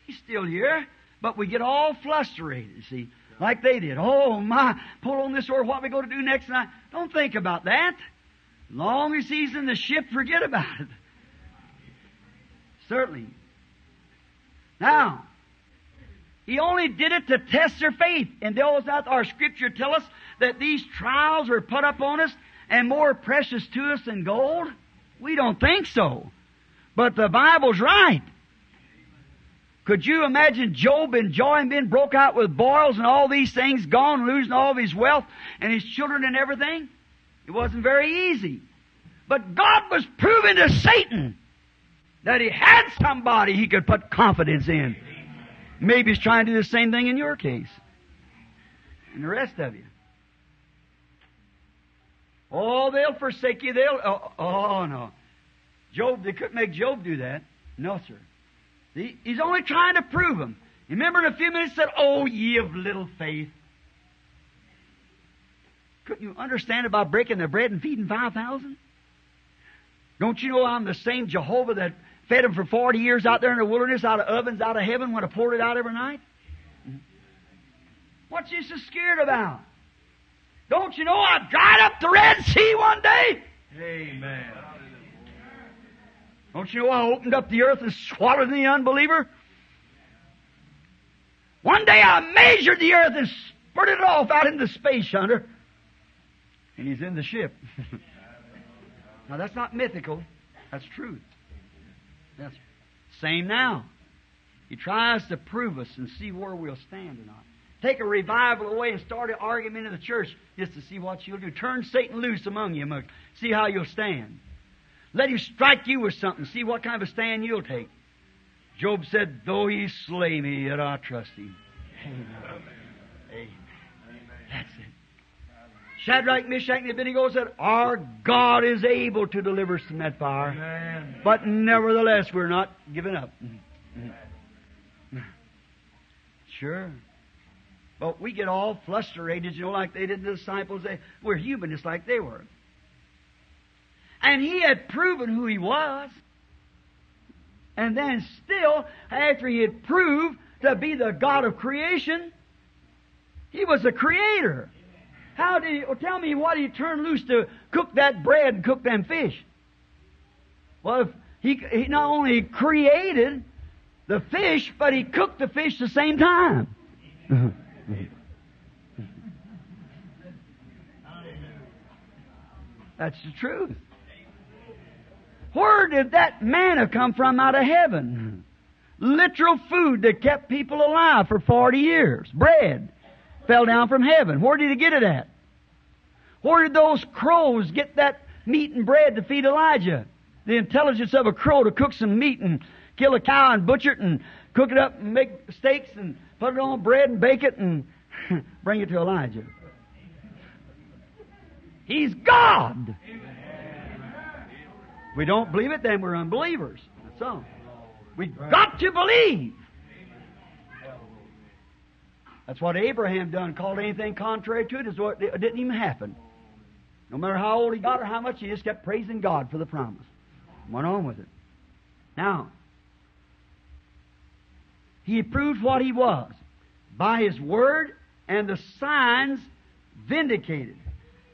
He's still here, but we get all frustrated, see, like they did. Oh my, pull on this oar, what we going to do next night? Don't think about that. Long as he's in the ship, forget about it. Certainly. Now, he only did it to test their faith. And out our scripture tell us that these trials are put up on us and more precious to us than gold. We don't think so. But the Bible's right. Could you imagine Job enjoying being broke out with boils and all these things, gone, losing all of his wealth and his children and everything? It wasn't very easy. But God was proving to Satan that he had somebody he could put confidence in. Maybe he's trying to do the same thing in your case. And the rest of you. Oh, they'll forsake you. They'll, oh, oh no. Job, they couldn't make Job do that. No, sir. See, he's only trying to prove them. Remember in a few minutes said, Oh, ye of little faith. Couldn't you understand about breaking the bread and feeding 5,000? Don't you know I'm the same Jehovah that fed them for 40 years out there in the wilderness, out of ovens, out of heaven, when I poured it out every night? Mm-hmm. What's you so scared about? Don't you know I dried up the Red Sea one day? Amen. Don't you know I opened up the earth and swallowed the unbeliever? One day I measured the earth and spurted it off out into space yonder. And he's in the ship. (laughs) now that's not mythical. That's truth. That's same now. He tries to prove us and see where we'll stand or not. Take a revival away and start an argument in the church just to see what you'll do. Turn Satan loose among you. See how you'll stand. Let him strike you with something. See what kind of a stand you'll take. Job said, Though he slay me, yet I trust him. Amen. Amen. Shadrach, Meshach, and Abednego said, Our God is able to deliver us from that fire. Amen. But nevertheless, we're not giving up. Mm-hmm. Mm-hmm. Sure. But we get all frustrated, you know, like they did the disciples. They, we're human just like they were. And he had proven who he was. And then still, after he had proved to be the God of creation, he was the creator. How did he, tell me what he turned loose to cook that bread and cook them fish? Well, if he, he not only created the fish, but he cooked the fish the same time. (laughs) That's the truth. Where did that manna come from out of heaven? Literal food that kept people alive for 40 years. Bread fell down from heaven. Where did he get it at? Where did those crows get that meat and bread to feed Elijah? The intelligence of a crow to cook some meat and kill a cow and butcher it and cook it up and make steaks and put it on bread and bake it and (laughs) bring it to Elijah. He's God. If we don't believe it, then we're unbelievers. That's all. We've got to believe. That's what Abraham done. Called anything contrary to it is what it didn't even happen. No matter how old he got or how much, he just kept praising God for the promise. Went on with it. Now, he proved what he was by his word and the signs vindicated.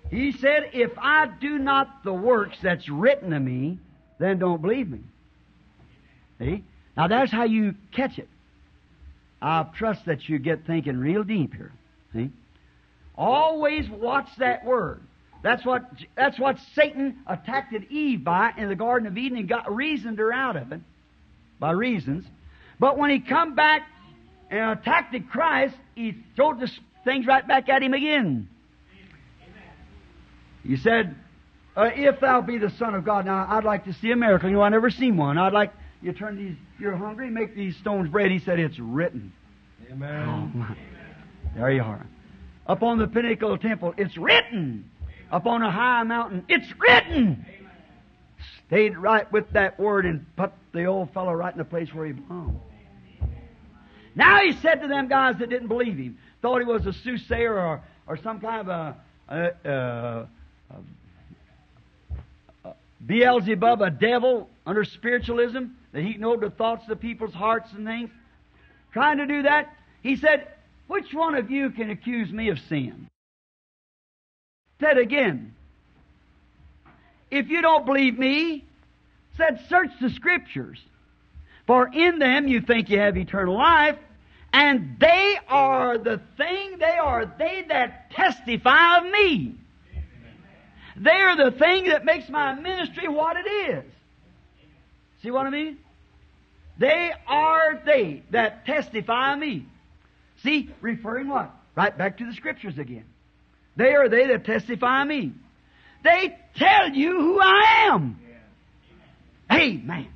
He said, If I do not the works that's written of me, then don't believe me. See? Now that's how you catch it. I trust that you get thinking real deep here. See? Always watch that word. That's what that's what Satan attacked Eve by in the Garden of Eden and got reasoned her out of it by reasons. But when he come back and attacked Christ, he threw the things right back at him again. He said, uh, "If thou be the Son of God." Now, I'd like to see a miracle. You know, I've never seen one. I'd like you turn these. You're hungry. Make these stones bread. He said, "It's written." Amen. Oh. There you are. Up on the pinnacle of the temple, it's written. Up on a high mountain, it's written. Stayed right with that word and put the old fellow right in the place where he belonged. Now he said to them guys that didn't believe him, thought he was a soothsayer or, or some kind of a, a, a, a Beelzebub, a devil under spiritualism, that he know the thoughts of the people's hearts and things. Trying to do that, he said, Which one of you can accuse me of sin? Said again, If you don't believe me, said, Search the Scriptures, for in them you think you have eternal life, and they are the thing, they are they that testify of me. They are the thing that makes my ministry what it is. See what I mean? They are they that testify me. See, referring what? Right back to the scriptures again. They are they that testify me. They tell you who I am. Amen.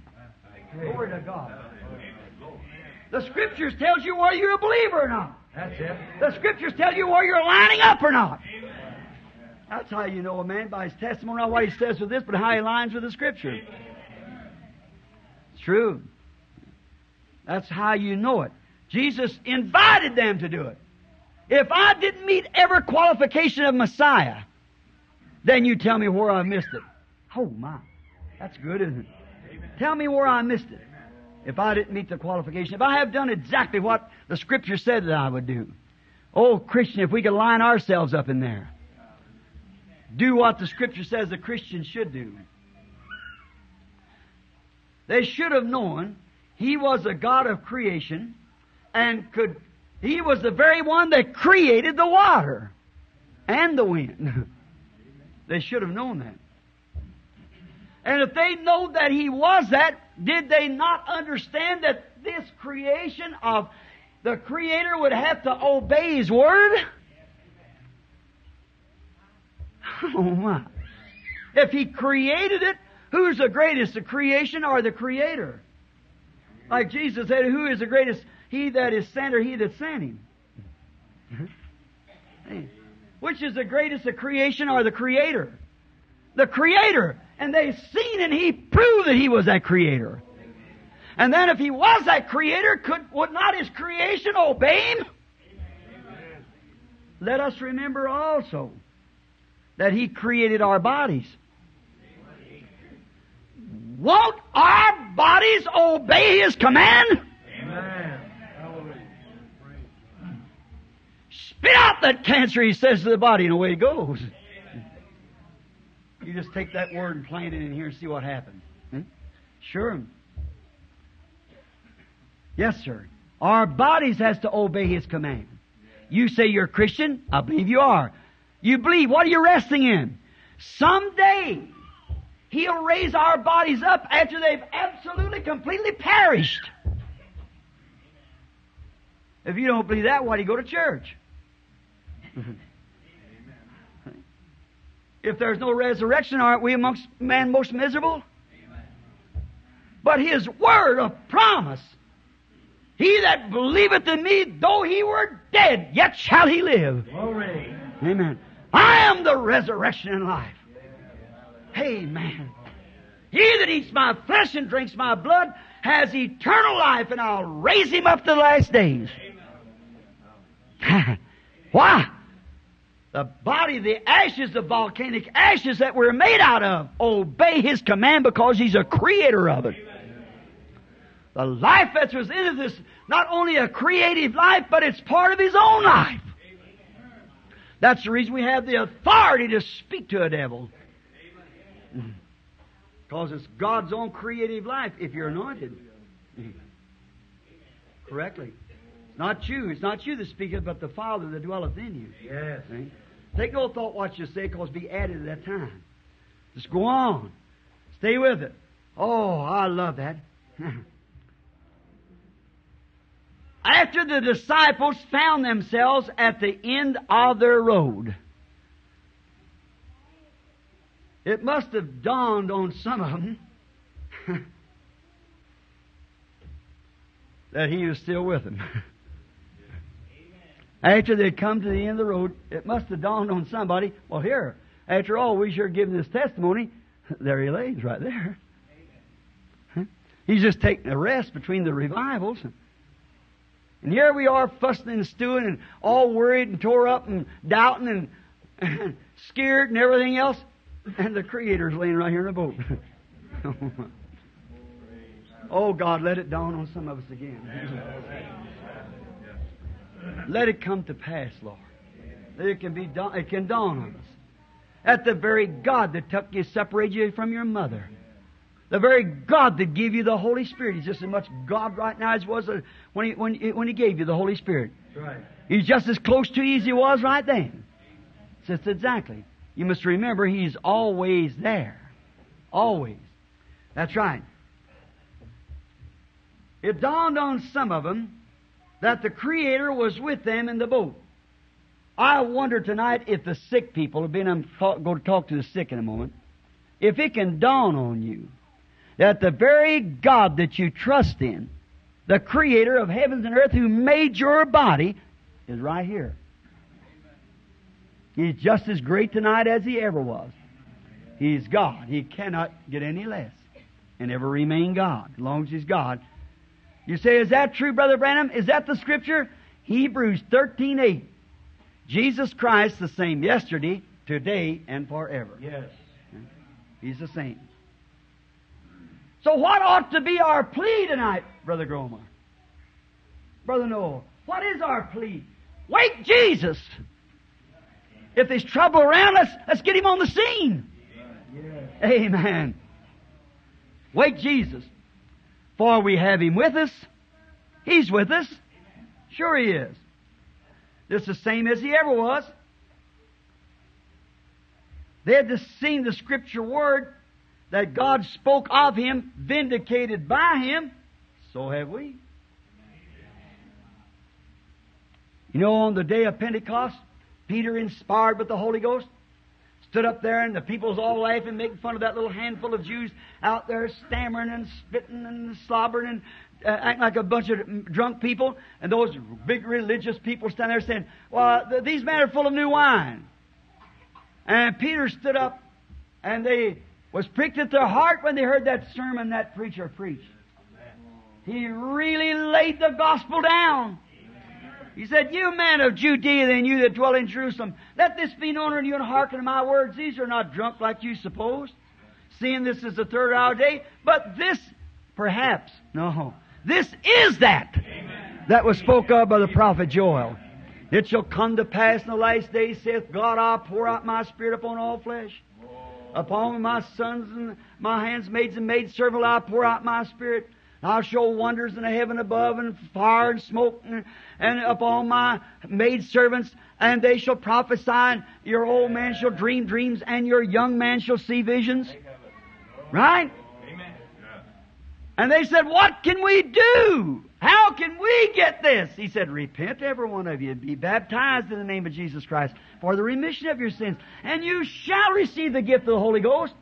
Glory to God. The scriptures tells you whether you're a believer or not. That's it. The scriptures tell you whether you're lining up or not. That's how you know a man by his testimony, not what he says with this, but how he lines with the scripture. It's true. That's how you know it. Jesus invited them to do it. If I didn't meet every qualification of Messiah, then you tell me where I missed it. Oh my. That's good, isn't it? Tell me where I missed it. If I didn't meet the qualification. If I have done exactly what the scripture said that I would do. Oh, Christian, if we could line ourselves up in there. Do what the scripture says a Christian should do. They should have known he was a God of creation and could, he was the very one that created the water and the wind. (laughs) they should have known that. And if they know that he was that, did they not understand that this creation of the Creator would have to obey His Word? (laughs) Oh my. If He created it, who's the greatest, the creation or the Creator? Like Jesus said, who is the greatest? He that is sent or he that sent him? Mm-hmm. Hey, Which is the greatest, the creation or the creator? The creator. And they seen and he proved that he was that creator. And then if he was that creator, could, would not his creation obey him? Let us remember also that he created our bodies. Won't our bodies obey his command? Amen. Spit out that cancer, he says to the body, and away it goes. You just take that word and plant it in here and see what happens. Hmm? Sure. Yes, sir. Our bodies has to obey His command. You say you're a Christian? I believe you are. You believe. What are you resting in? Someday, He'll raise our bodies up after they've absolutely, completely perished. If you don't believe that, why do you go to church? (laughs) if there's no resurrection, aren't we amongst man most miserable? But His word of promise he that believeth in me, though he were dead, yet shall he live. Glory. Amen. I am the resurrection and life. Amen. He that eats my flesh and drinks my blood has eternal life, and I'll raise him up to the last days. (laughs) Why? The body, the ashes, the volcanic ashes that we're made out of, obey His command because He's a creator of it. The life that was in it is not only a creative life, but it's part of His own life. That's the reason we have the authority to speak to a devil. Because it's God's own creative life if you're anointed. Correctly. It's not you. It's not you that speaketh, but the Father that dwelleth in you. Yes. See? Take no thought what you say, because be added at that time. Just go on. Stay with it. Oh, I love that. (laughs) After the disciples found themselves at the end of their road, it must have dawned on some of them (laughs) that he was still with them. (laughs) After they'd come to the end of the road, it must have dawned on somebody, well, here, after all, we sure given this testimony. (laughs) There he lays, right there. He's just taking a rest between the revivals. And here we are fussing and stewing and all worried and tore up and doubting and scared and everything else. And the Creator's laying right here in the boat. (laughs) oh God, let it dawn on some of us again. let it come to pass, Lord. That it can be dawn, it can dawn on us. At the very God that took you, separated you from your mother. The very God that gave you the Holy Spirit. He's just as much God right now as was uh, when he, when, when he gave you the Holy Spirit. Right. He's just as close to you as he was right then. Just exactly. You must remember he's always there. Always. That's right. It dawned on some of them that the Creator was with them in the boat. I wonder tonight if the sick people been, I'm going to talk to the sick in a moment, if it can dawn on you that the very God that you trust in, the creator of heavens and earth who made your body, is right here. He's just as great tonight as he ever was. He's God. He cannot get any less and ever remain God as long as he's God. You say, is that true, Brother Branham? Is that the scripture? Hebrews 13 8. Jesus Christ the same yesterday, today, and forever. Yes. He's the same. So what ought to be our plea tonight, Brother Groma? Brother Noel? What is our plea? Wake Jesus! If there's trouble around us, let's get him on the scene. Amen. Wake Jesus. For we have him with us. He's with us. Sure he is. Just the same as he ever was. They had just seen the scripture word that God spoke of him, vindicated by him. So have we. You know, on the day of Pentecost, Peter, inspired with the Holy Ghost, stood up there and the people's all laughing, making fun of that little handful of Jews out there stammering and spitting and slobbering and uh, acting like a bunch of drunk people. And those big religious people standing there saying, well, th- these men are full of new wine. And Peter stood up and they was pricked at their heart when they heard that sermon that preacher preached. He really laid the gospel down. He said, You men of Judea and you that dwell in Jerusalem, let this be known unto you and hearken to my words. These are not drunk like you suppose, seeing this is the third hour of day, but this perhaps, no, this is that Amen. that was spoke of by the prophet Joel. It shall come to pass in the last days, saith God, I'll pour out my spirit upon all flesh. Upon my sons and my handmaids and maidservants I'll pour out my spirit. I'll show wonders in the heaven above and fire and smoke and, and upon my maidservants and they shall prophesy and your old man shall dream dreams and your young man shall see visions. Right? And they said, what can we do? How can we get this? He said, repent every one of you and be baptized in the name of Jesus Christ for the remission of your sins and you shall receive the gift of the Holy Ghost.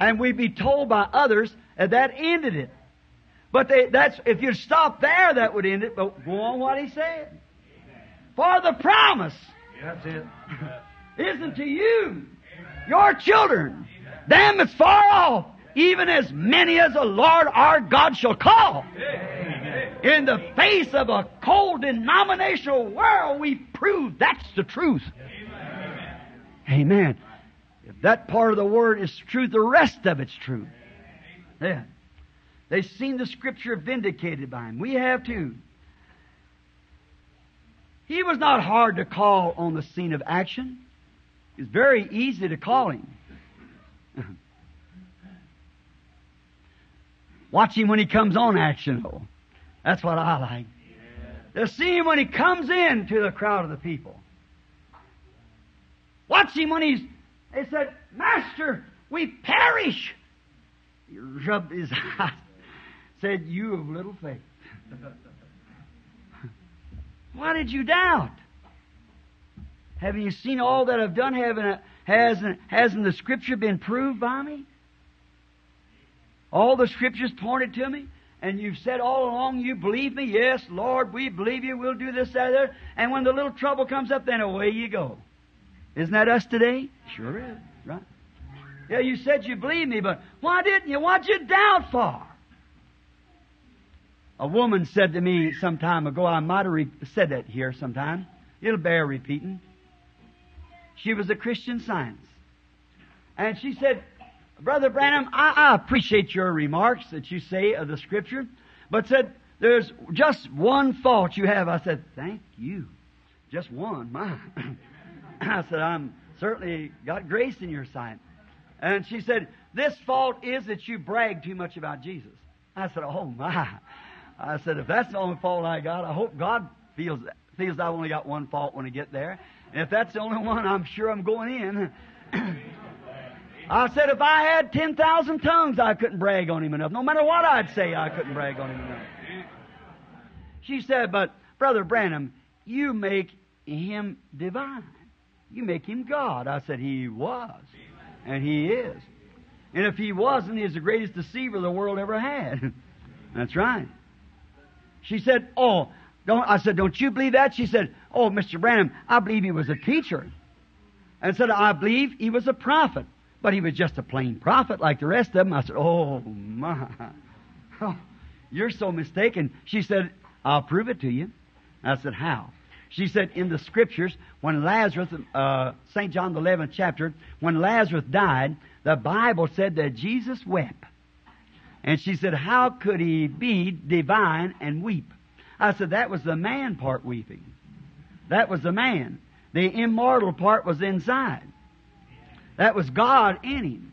And we be told by others that that ended it. But they, that's, if you stop there, that would end it. But go on what he said. For the promise. That's it. isn't to you, your children, them that's far off, even as many as the Lord our God shall call. In the face of a cold denominational world, we prove that's the truth. Amen. If that part of the word is truth, the rest of it's true. Yeah. They've seen the scripture vindicated by him. We have too. He was not hard to call on the scene of action. It's very easy to call him. (laughs) Watch him when he comes on action, though. That's what I like. To see him when he comes in to the crowd of the people. Watch him when he's, they said, Master, we perish. He rubbed his (laughs) eyes said, You of little faith. Why did you doubt? Haven't you seen all that I've done? Haven't, hasn't, hasn't the Scripture been proved by me? All the Scriptures pointed to me? And you've said all along, you believe me? Yes, Lord, we believe you. We'll do this, that, that. And when the little trouble comes up, then away you go. Isn't that us today? Sure is, right? Yeah, you said you believe me, but why didn't you? What'd you doubt for? A woman said to me some time ago, I might have re- said that here sometime. It'll bear repeating. She was a Christian science. And she said, Brother Branham, I, I appreciate your remarks that you say of the Scripture, but said, there's just one fault you have. I said, thank you. Just one, my. (clears throat) I said, I'm certainly got grace in your sight. And she said, this fault is that you brag too much about Jesus. I said, oh my. I said, if that's the only fault I got, I hope God feels feels I've only got one fault when I get there. And if that's the only one, I'm sure I'm going in. (clears throat) I said, if I had 10,000 tongues, I couldn't brag on him enough. No matter what I'd say, I couldn't brag on him enough. She said, but Brother Branham, you make him divine. You make him God. I said, he was. And he is. And if he wasn't, he's the greatest deceiver the world ever had. (laughs) That's right. She said, Oh, don't, I said, Don't you believe that? She said, Oh, Mr. Branham, I believe he was a teacher. And said, I believe he was a prophet. But he was just a plain prophet like the rest of them. I said, Oh, my. (laughs) Oh, you're so mistaken. She said, I'll prove it to you. I said, How? She said, In the scriptures, when Lazarus, uh, St. John the 11th chapter, when Lazarus died, the Bible said that Jesus wept. And she said, How could he be divine and weep? I said, That was the man part weeping. That was the man. The immortal part was inside. That was God in him.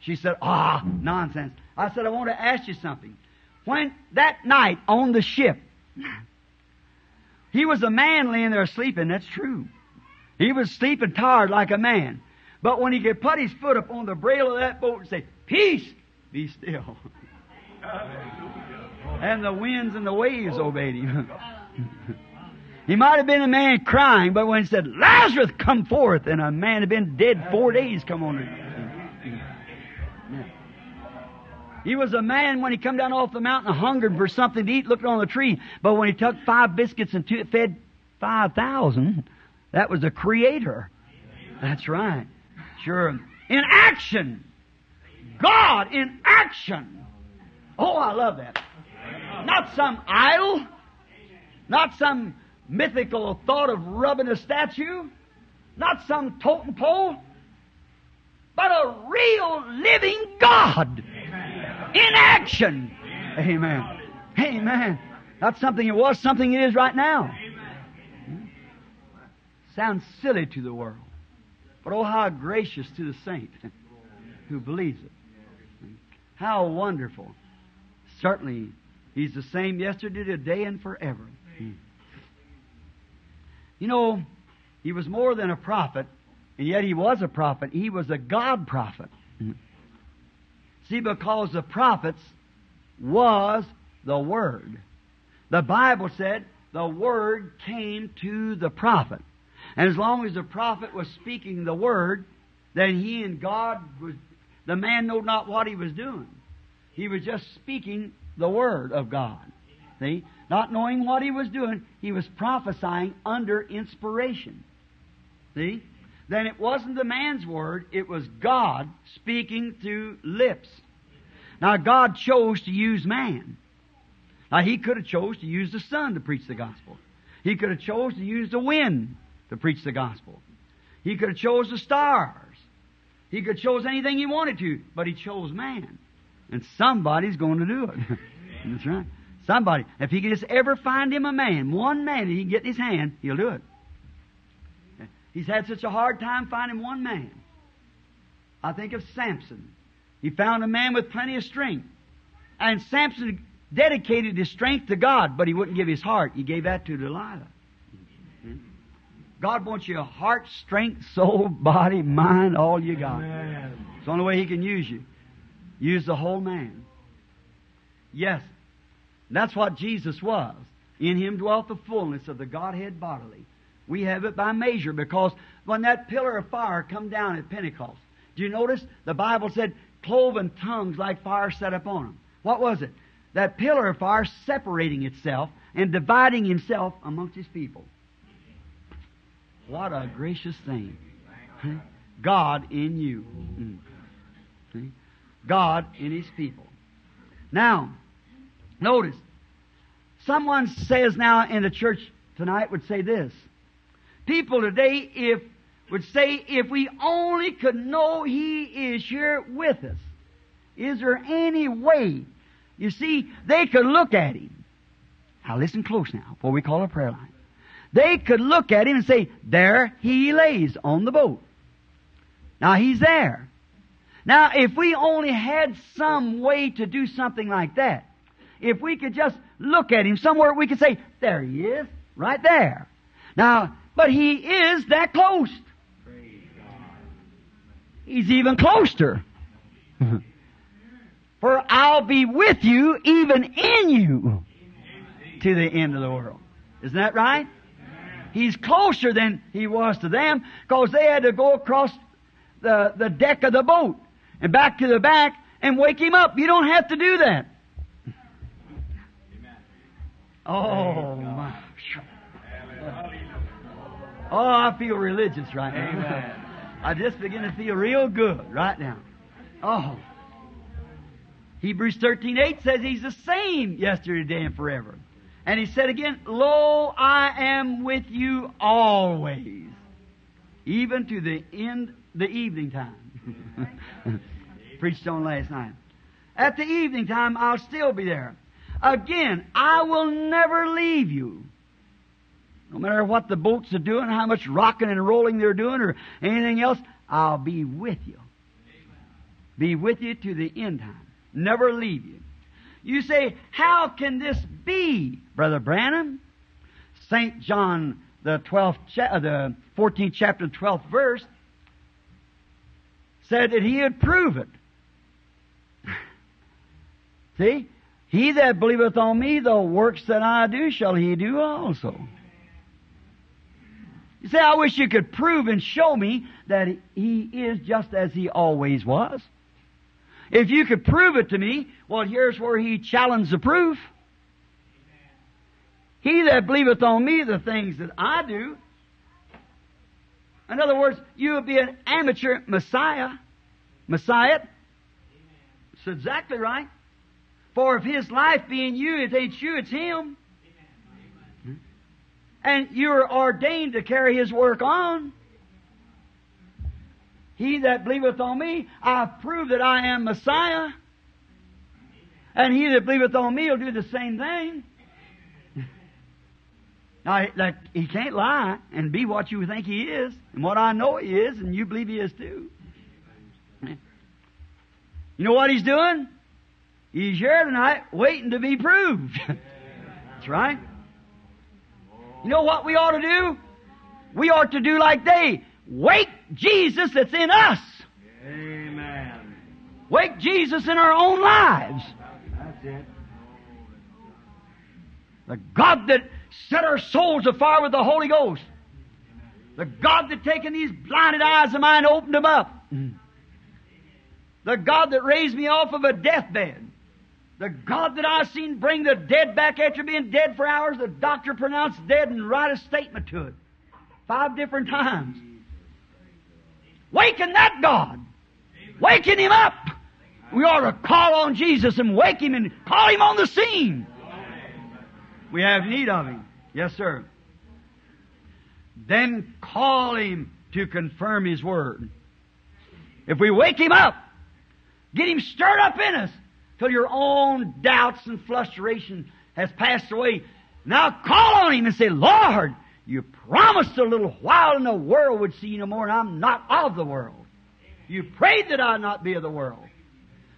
She said, Ah, nonsense. I said, I want to ask you something. When that night on the ship, he was a man laying there sleeping, that's true. He was sleeping tired like a man. But when he could put his foot up on the brail of that boat and say, Peace, be still. and the winds and the waves obeyed him. (laughs) He might have been a man crying, but when he said, Lazarus, come forth, and a man had been dead four days come on. He was a man when he come down off the mountain hungered for something to eat, looking on the tree. But when he took five biscuits and two, fed five thousand, that was the creator. That's right. Sure. In action. God in action. Oh, I love that. Not some idol. Not some mythical thought of rubbing a statue. Not some totem pole. But a real living God. In action. Amen. Amen. Not something it was, something it is right now. Sounds silly to the world. But oh, how gracious to the saint who believes it. How wonderful. Certainly, He's the same yesterday, today, and forever. You know, He was more than a prophet, and yet He was a prophet. He was a God prophet. Mm. See, because the prophets was the Word. The Bible said the Word came to the prophet. And as long as the prophet was speaking the word, then he and God was, the man knew not what he was doing. He was just speaking the word of God. See? Not knowing what he was doing, he was prophesying under inspiration. See? Then it wasn't the man's word, it was God speaking through lips. Now God chose to use man. Now he could have chose to use the sun to preach the gospel. He could have chose to use the wind to preach the gospel. He could have chose the stars. He could chose anything he wanted to, but he chose man. And somebody's going to do it. (laughs) That's right. Somebody. If he could just ever find him a man, one man that he can get in his hand, he'll do it. He's had such a hard time finding one man. I think of Samson. He found a man with plenty of strength. And Samson dedicated his strength to God, but he wouldn't give his heart. He gave that to Delilah. God wants your heart, strength, soul, body, mind, all you got. Amen. It's the only way He can use you. Use the whole man. Yes, that's what Jesus was. In Him dwelt the fullness of the Godhead bodily. We have it by measure because when that pillar of fire come down at Pentecost, do you notice the Bible said cloven tongues like fire set upon them? What was it? That pillar of fire separating itself and dividing himself amongst his people. What a gracious thing. God in you. Mm. God in His people. Now, notice, someone says now in the church tonight would say this. People today, if would say, if we only could know He is here with us, is there any way? You see, they could look at Him. Now listen close now, before we call a prayer line. They could look at him and say, there he lays on the boat. Now he's there. Now if we only had some way to do something like that, if we could just look at him somewhere, we could say, there he is, right there. Now, but he is that close. He's even closer. (laughs) For I'll be with you, even in you, to the end of the world. Isn't that right? He's closer than he was to them because they had to go across the, the deck of the boat and back to the back and wake him up. You don't have to do that. Oh, my. Oh, I feel religious right now. I just begin to feel real good right now. Oh. Hebrews 13, 8 says he's the same yesterday, today, and forever. And he said again, Lo, I am with you always, even to the end, the evening time. (laughs) Preached on last night. At the evening time, I'll still be there. Again, I will never leave you. No matter what the boats are doing, how much rocking and rolling they're doing, or anything else, I'll be with you. Be with you to the end time. Never leave you. You say, how can this be, Brother Branham? St. John, the 12th, cha- uh, the 14th chapter, 12th verse, said that he prove it. (laughs) See? He that believeth on me, the works that I do shall he do also. You say, I wish you could prove and show me that he is just as he always was. If you could prove it to me, well, here's where he challenged the proof. He that believeth on me, the things that I do. In other words, you would be an amateur Messiah. Messiah. It's exactly right. For if his life being you, it ain't you, it's him. And you're ordained to carry his work on. He that believeth on me, I've proved that I am Messiah. And he that believeth on me will do the same thing. (laughs) Now, like, he can't lie and be what you think he is, and what I know he is, and you believe he is too. You know what he's doing? He's here tonight waiting to be proved. (laughs) That's right. You know what we ought to do? We ought to do like they. Wake Jesus that's in us. Amen. Wake Jesus in our own lives. The God that set our souls afire with the Holy Ghost. The God that taken these blinded eyes of mine and opened them up. The God that raised me off of a deathbed. The God that I seen bring the dead back after being dead for hours, the doctor pronounced dead and write a statement to it. Five different times. Waken that God. Waken him up. We ought to call on Jesus and wake him and call him on the scene. We have need of him. Yes, sir. Then call him to confirm his word. If we wake him up, get him stirred up in us till your own doubts and frustration has passed away. Now call on him and say, Lord, you promised a little while and the world would see you no more, and I'm not of the world. You prayed that I not be of the world.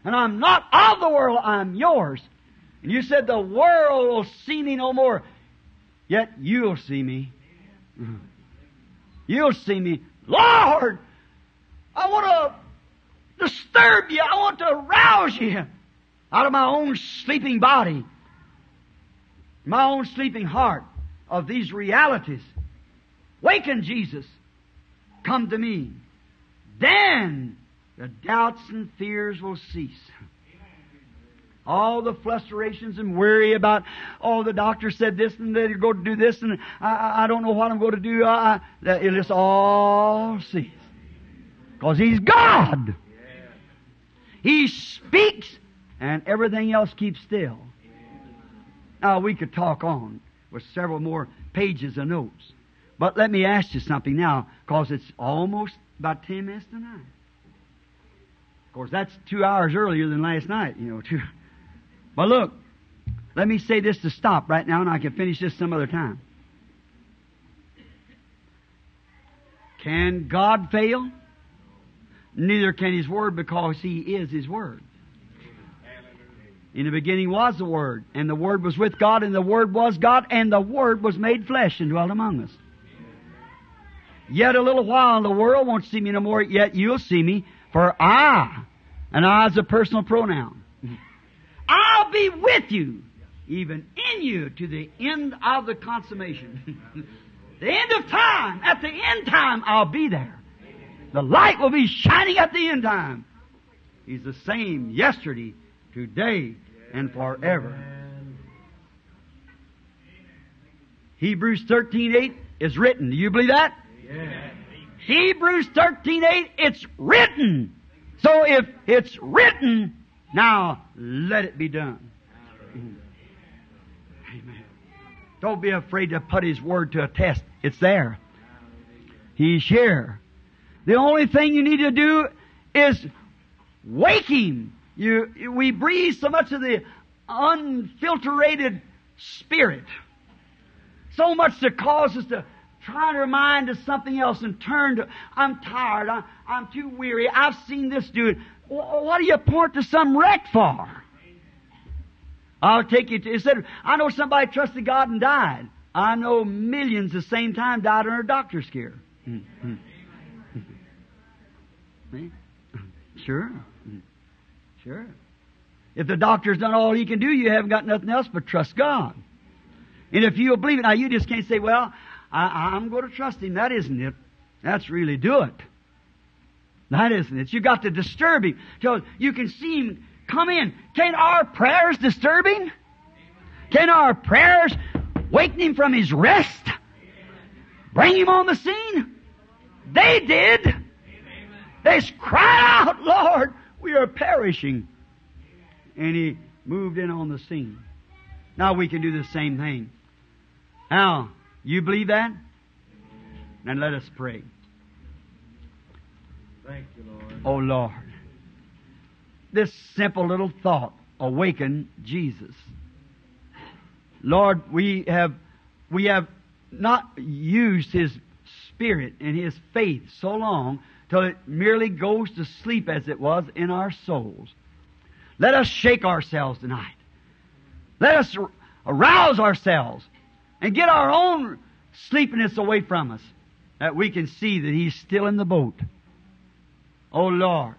And I'm not of the world, I'm yours. And you said the world will see me no more. Yet you'll see me. Mm-hmm. You'll see me. Lord, I want to disturb you. I want to rouse you out of my own sleeping body, my own sleeping heart of these realities. Waken, Jesus. Come to me. Then the doubts and fears will cease. All the frustrations and worry about, oh, the doctor said this and they're going to do this and I, I don't know what I'm going to do. I, it'll just all cease. Because He's God. He speaks and everything else keeps still. Now, we could talk on with several more pages of notes. But let me ask you something now, because it's almost about 10 minutes to 9. Course, that's two hours earlier than last night, you know. (laughs) Two. But look, let me say this to stop right now, and I can finish this some other time. Can God fail? Neither can His Word because He is His Word. In the beginning was the Word, and the Word was with God, and the Word was God, and the Word was made flesh and dwelt among us. Yet a little while, and the world won't see me no more, yet you'll see me, for I, and I is a personal pronoun. (laughs) I'll be with you, even in you, to the end of the consummation. (laughs) the end of time, at the end time, I'll be there. The light will be shining at the end time. He's the same yesterday, today, and forever. Hebrews 13:8 is written. Do you believe that? Yes. Hebrews 13:8 it's written. So if it's written, now let it be done. Mm-hmm. Amen. Don't be afraid to put his word to a test. It's there. He's here. The only thing you need to do is wake him. You, we breathe so much of the unfiltered spirit. So much to cause us to try to mind to something else and turn to, I'm tired, I, I'm too weary, I've seen this dude. Wh- What do you point to some wreck for? I'll take you to, it said, I know somebody trusted God and died. I know millions the same time died under a doctor's care. (laughs) Sure. Sure. If the doctor's done all he can do, you haven't got nothing else but trust God. And if you'll believe it, now you just can't say, well, I, I'm going to trust Him. That isn't it. That's really do it. That isn't it. You got to disturb Him till you can see Him come in. Can our prayers disturb Him? Can our prayers waken Him from His rest? Bring Him on the scene? They did. They cried out, Lord, we are perishing. And He moved in on the scene. Now we can do the same thing. Now, you believe that? Then let us pray. Thank you, Lord. Oh Lord, this simple little thought awakened Jesus. Lord, we have we have not used His Spirit and His faith so long till it merely goes to sleep as it was in our souls. Let us shake ourselves tonight. Let us arouse ourselves and get our own sleepiness away from us that we can see that He's still in the boat. Oh Lord,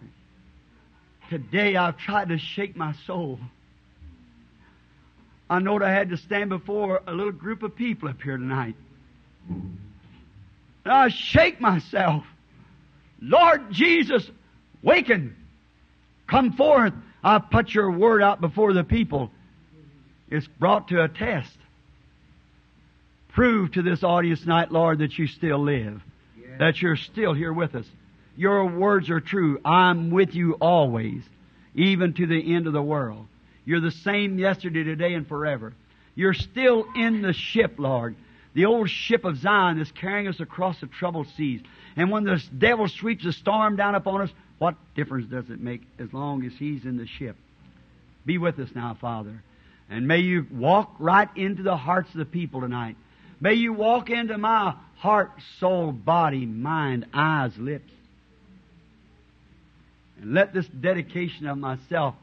today I've tried to shake my soul. I knowed I had to stand before a little group of people up here tonight. And I shake myself. Lord Jesus, waken. Come forth. I put your word out before the people. It's brought to a test. Prove to this audience tonight, Lord, that you still live. Yes. That you're still here with us. Your words are true. I'm with you always, even to the end of the world. You're the same yesterday, today, and forever. You're still in the ship, Lord. The old ship of Zion is carrying us across the troubled seas. And when the devil sweeps a storm down upon us, what difference does it make as long as he's in the ship? Be with us now, Father. And may you walk right into the hearts of the people tonight. May you walk into my heart, soul, body, mind, eyes, lips. And let this dedication of myself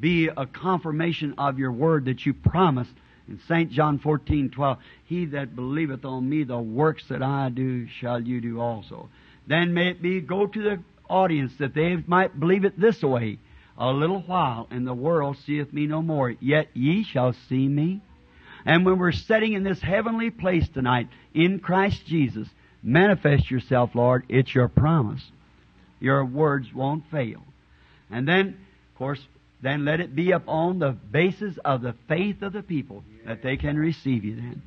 be a confirmation of your word that you promised in St. John 14, 12. He that believeth on me, the works that I do shall you do also. Then may it be go to the audience that they might believe it this way. A little while, and the world seeth me no more, yet ye shall see me. And when we're sitting in this heavenly place tonight, in Christ Jesus, manifest yourself, Lord. It's your promise. Your words won't fail. And then, of course, then let it be upon the basis of the faith of the people that they can receive you then.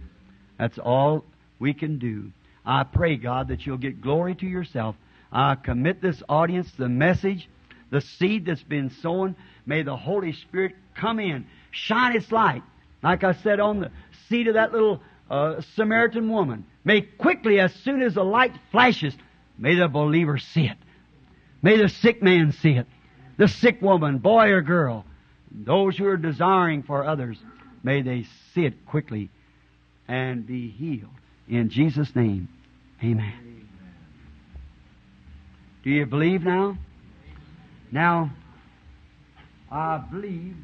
That's all we can do. I pray, God, that you'll get glory to yourself. I commit this audience, the message, the seed that's been sown. May the Holy Spirit come in, shine its light. Like I said on the seat of that little uh, Samaritan woman. May quickly, as soon as the light flashes, may the believer see it. May the sick man see it. The sick woman, boy or girl. Those who are desiring for others, may they see it quickly and be healed. In Jesus' name, amen. Do you believe now? Now, I believe.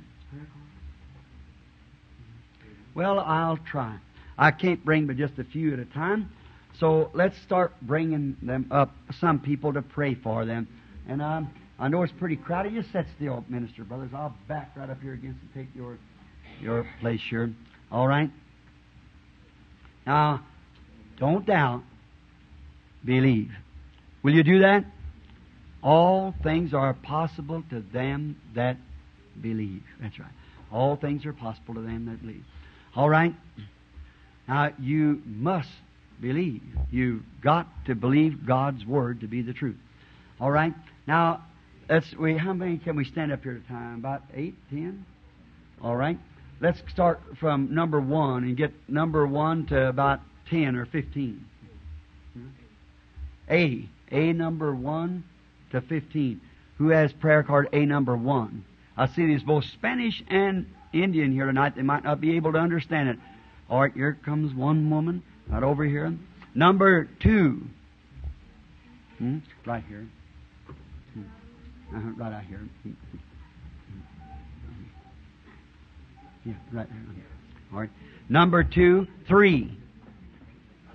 Well, I'll try. I can't bring but just a few at a time. So let's start bringing them up, some people to pray for them. And um, I know it's pretty crowded. Just sit still, minister brothers. I'll back right up here against and take your your place here. All right. Now, don't doubt. Believe. Will you do that? All things are possible to them that believe. That's right. All things are possible to them that believe. All right. Now you must believe. You've got to believe God's word to be the truth. All right. Now let's. We how many can we stand up here at a time? About eight, ten. All right. Let's start from number one and get number one to about ten or fifteen. Hmm? A. A number one to fifteen. Who has prayer card A number one? I see these both Spanish and Indian here tonight. They might not be able to understand it. All right, here comes one woman right over here. Number two. Hmm? Right here. Hmm. Uh-huh, right out here. Hmm. Yeah, right there. All right. Number two, three.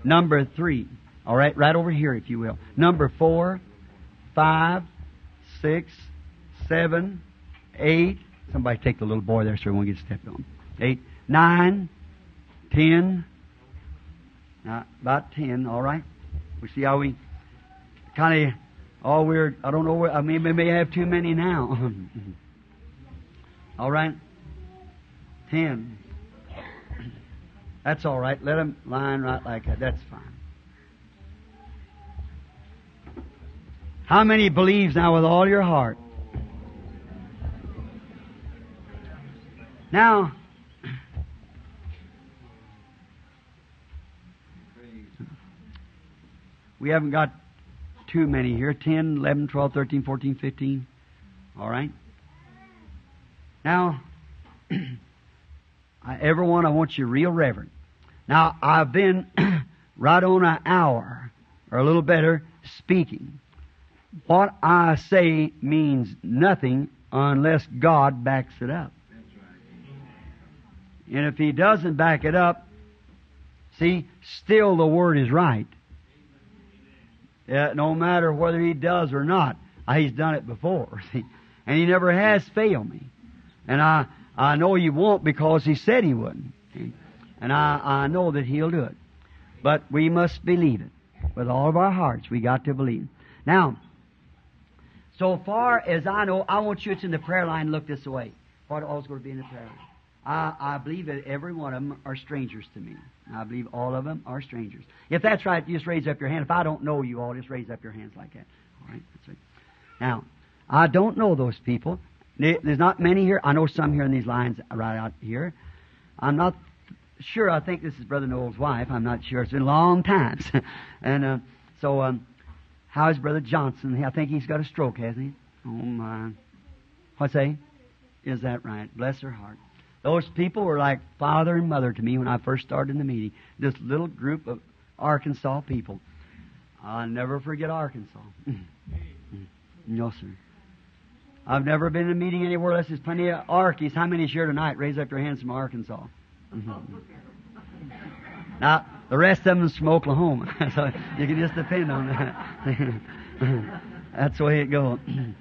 Number three. All right, right over here, if you will. Number four, five, six, seven, eight. Somebody take the little boy there, so he won't get stepped on. Eight, nine, ten. Now, about 10, all right? We see how we kind of, oh, we're, I don't know, I mean, we may have too many now. (laughs) all right? 10. That's all right. Let them line right like that. That's fine. How many believes now with all your heart? Now, we haven't got too many here 10, 11, 12, 13, 14, 15. All right? Now, (clears throat) I, everyone, I want you real reverent. Now, I've been (clears throat) right on an hour, or a little better, speaking. What I say means nothing unless God backs it up. And if He doesn't back it up, see, still the Word is right. No matter whether He does or not, uh, He's done it before. (laughs) See? And He never has failed me. And I, I know He won't because He said He wouldn't. And I, I know that He'll do it. But we must believe it. With all of our hearts, we got to believe. Now, so far as I know, I want you to in the prayer line look this way. What all's going to be in the prayer line? I, I believe that every one of them are strangers to me. I believe all of them are strangers. If that's right, just raise up your hand. If I don't know you all, just raise up your hands like that. All right, that's right. Now, I don't know those people. There's not many here. I know some here in these lines right out here. I'm not sure. I think this is Brother Noel's wife. I'm not sure. It's been a long time. (laughs) and uh, so, um, how's Brother Johnson? I think he's got a stroke, hasn't he? Oh, my. What's that? Is that right? Bless her heart. Those people were like father and mother to me when I first started in the meeting. This little group of Arkansas people. I'll never forget Arkansas. (laughs) no, sir. I've never been in a meeting anywhere else. There's plenty of Arkies. How many is here tonight? Raise up your hands from Arkansas. (laughs) Now, the rest of them is from Oklahoma. (laughs) so you can just depend on that. That's the way it goes. (clears throat)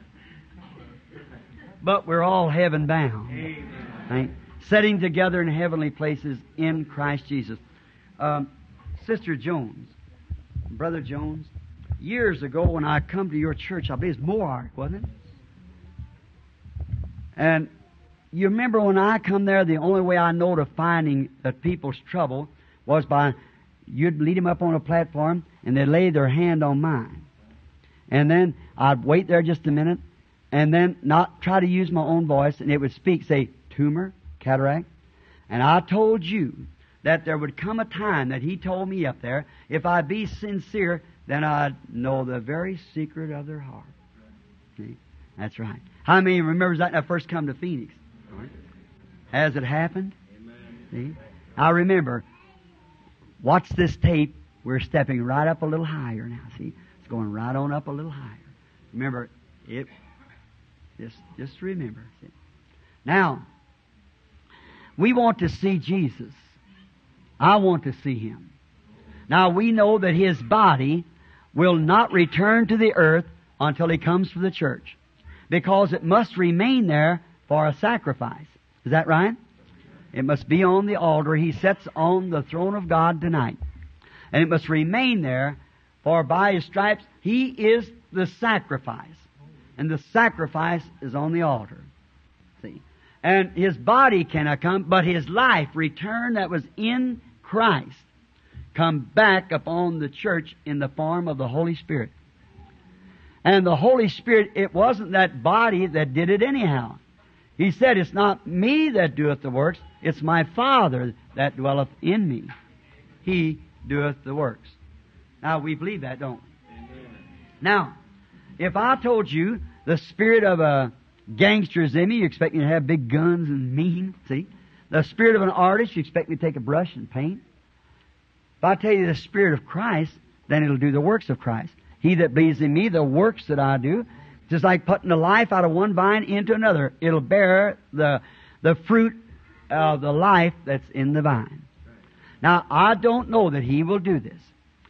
but we're all heaven bound. Right? Setting together in heavenly places in Christ Jesus. Um, Sister Jones, Brother Jones, years ago when I come to your church, I believe it's Mohawk, wasn't it? And you remember when I come there, the only way I know to finding the people's trouble was by you'd lead them up on a platform and they'd lay their hand on mine. And then I'd wait there just a minute and then not try to use my own voice and it would speak, say, tumor, cataract. And I told you that there would come a time that he told me up there, if I be sincere, then I'd know the very secret of their heart. See? That's right. How many remembers that when I first come to Phoenix? Has it happened? See? I remember. Watch this tape. We're stepping right up a little higher now. See, it's going right on up a little higher. Remember, it. Just, just remember. See? Now, we want to see Jesus. I want to see Him. Now we know that His body will not return to the earth until He comes for the church. Because it must remain there for a sacrifice. Is that right? It must be on the altar. He sits on the throne of God tonight. And it must remain there, for by His stripes He is the sacrifice. And the sacrifice is on the altar. And His body cannot come, but His life, return that was in Christ, come back upon the church in the form of the Holy Spirit. And the Holy Spirit, it wasn't that body that did it anyhow. He said, It's not me that doeth the works, it's my Father that dwelleth in me. He doeth the works. Now, we believe that, don't we? Now, if I told you the spirit of a gangster is in me, you expect me to have big guns and mean, see? The spirit of an artist, you expect me to take a brush and paint. If I tell you the spirit of Christ, then it'll do the works of Christ. He that believes in me, the works that I do, just like putting the life out of one vine into another. It'll bear the, the fruit of the life that's in the vine. Now, I don't know that He will do this.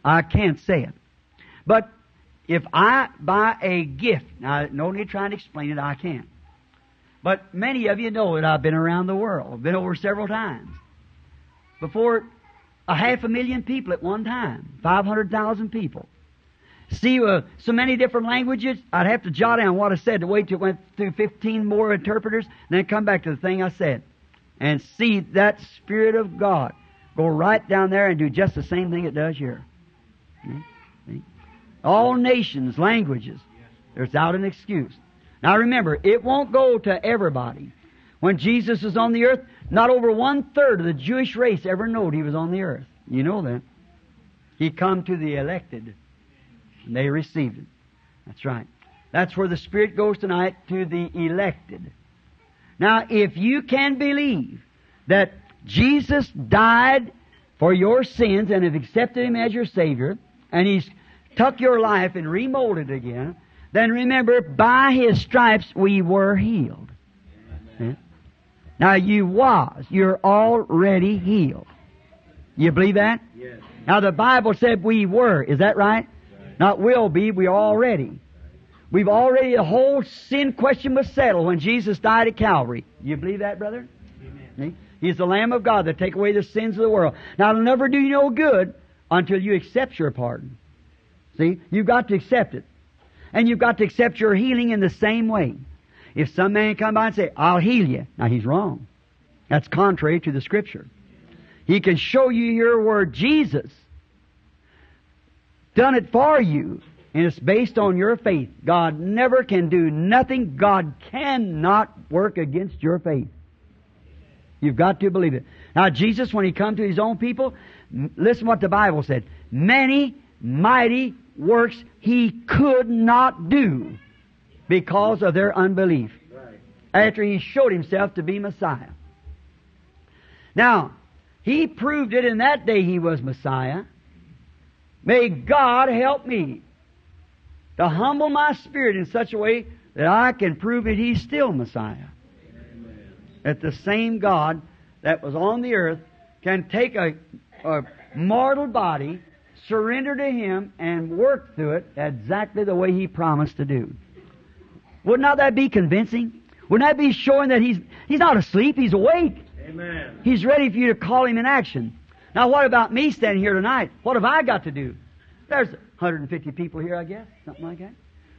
I can't say it. But if I buy a gift, now, no need trying to explain it, I can't. But many of you know that I've been around the world. I've been over several times. Before a half a million people at one time, 500,000 people. See uh, so many different languages, I'd have to jot down what I said to wait till it went through 15 more interpreters, and then come back to the thing I said. And see that Spirit of God go right down there and do just the same thing it does here. See? All nations, languages. There's without an excuse. Now remember, it won't go to everybody. When Jesus was on the earth, not over one third of the Jewish race ever knowed he was on the earth. You know that. He come to the elected. And they received it. That's right. That's where the Spirit goes tonight to the elected. Now, if you can believe that Jesus died for your sins and have accepted Him as your Savior, and He's took your life and remolded it again, then remember, by His stripes we were healed. Yeah? Now you was, you're already healed. You believe that? Yes. Now the Bible said we were, is that right? Not will be, we are already. We've already, the whole sin question was settled when Jesus died at Calvary. You believe that, brother? Amen. He's the Lamb of God that take away the sins of the world. Now it'll never do you no good until you accept your pardon. See? You've got to accept it. And you've got to accept your healing in the same way. If some man come by and say, I'll heal you. Now he's wrong. That's contrary to the scripture. He can show you your word Jesus done it for you, and it's based on your faith. God never can do nothing. God cannot work against your faith. You've got to believe it. Now, Jesus, when He come to His own people, listen what the Bible said. Many mighty works He could not do because of their unbelief after He showed Himself to be Messiah. Now, He proved it in that day He was Messiah. May God help me to humble my spirit in such a way that I can prove that He's still Messiah. That the same God that was on the earth can take a, a mortal body, surrender to Him, and work through it exactly the way He promised to do. Would not that be convincing? Wouldn't that be showing that He's, he's not asleep, He's awake? Amen. He's ready for you to call him in action. Now, what about me standing here tonight? What have I got to do? There's 150 people here, I guess, something like that.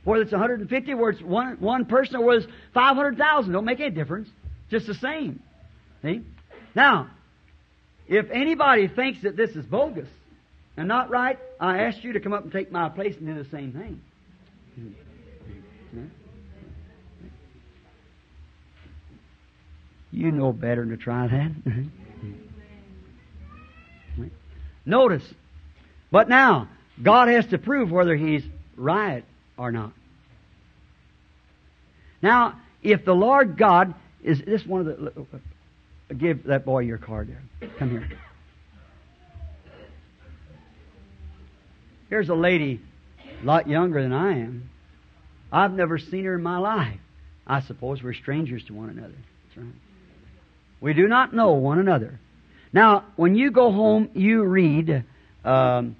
Whether it's 150, whether it's one, one person, or whether it's 500,000, don't make any difference. Just the same. See? Now, if anybody thinks that this is bogus and not right, I asked you to come up and take my place and do the same thing. You know better than to try that. Notice. But now, God has to prove whether He's right or not. Now, if the Lord God is this one of the. Give that boy your card there. Come here. Here's a lady, a lot younger than I am. I've never seen her in my life. I suppose we're strangers to one another. That's right. We do not know one another. Now, when you go home, you read um,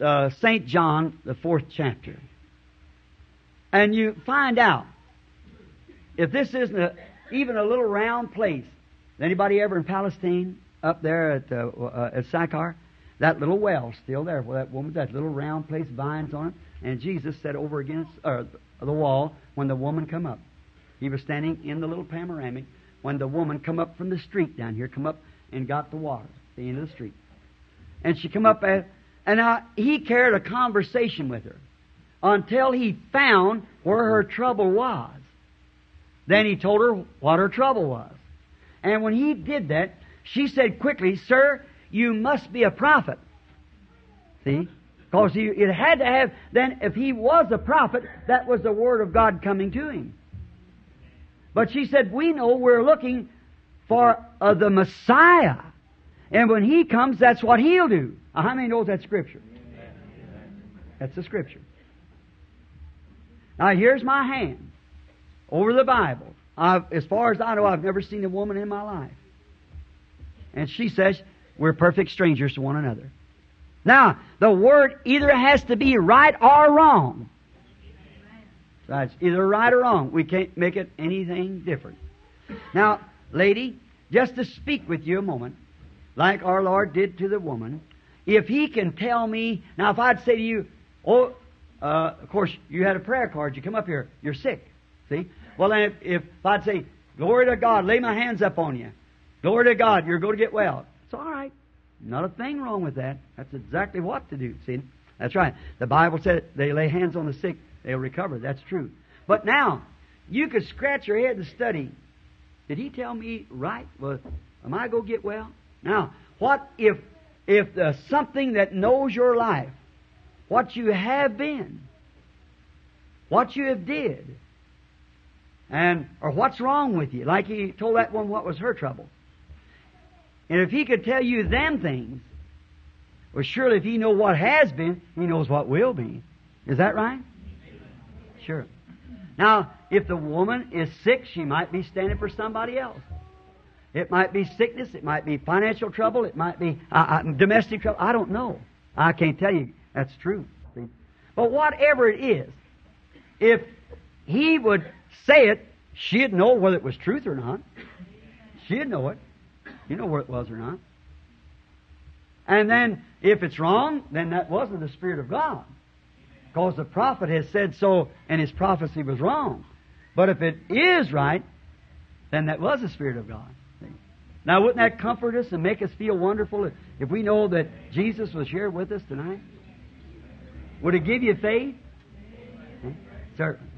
uh, St. John, the fourth chapter. And you find out if this isn't a, even a little round place. Anybody ever in Palestine up there at, uh, uh, at Sychar? That little well still there where that woman, that little round place, vines on it. And Jesus sat over against uh, the wall when the woman come up. He was standing in the little panoramic when the woman come up from the street down here, come up and got the water at the end of the street. And she come up at, and now he carried a conversation with her until he found where her trouble was. Then he told her what her trouble was. And when he did that, she said quickly, Sir, you must be a prophet. See? Because it had to have, then if he was a prophet, that was the word of God coming to him. But she said, We know we're looking for uh, the Messiah. And when he comes, that's what he'll do. Now, how many knows that scripture? That's the scripture. Now, here's my hand over the Bible. I've, as far as I know, I've never seen a woman in my life. And she says, We're perfect strangers to one another. Now, the word either has to be right or wrong. That's either right or wrong. We can't make it anything different. Now, lady, just to speak with you a moment, like our Lord did to the woman, if He can tell me, now if I'd say to you, oh, uh, of course, you had a prayer card, you come up here, you're sick, see? Well, if, if I'd say, glory to God, lay my hands up on you, glory to God, you're going to get well. It's all right. Not a thing wrong with that. That's exactly what to do, see? That's right. The Bible said they lay hands on the sick, they'll recover. That's true. But now, you could scratch your head and study. Did he tell me right? Well, am I going to get well? Now, what if if the something that knows your life, what you have been, what you have did, and or what's wrong with you, like he told that one what was her trouble. And if he could tell you them things, well, surely if he know what has been, he knows what will be. Is that right? Sure. Now, if the woman is sick, she might be standing for somebody else. It might be sickness. It might be financial trouble. It might be uh, uh, domestic trouble. I don't know. I can't tell you that's true. But whatever it is, if he would say it, she'd know whether it was truth or not. She'd know it. You know where it was or not. And then, if it's wrong, then that wasn't the Spirit of God. Because the prophet has said so, and his prophecy was wrong. But if it is right, then that was the Spirit of God. Now, wouldn't that comfort us and make us feel wonderful if, if we know that Jesus was here with us tonight? Would it give you faith? Hmm? Certainly.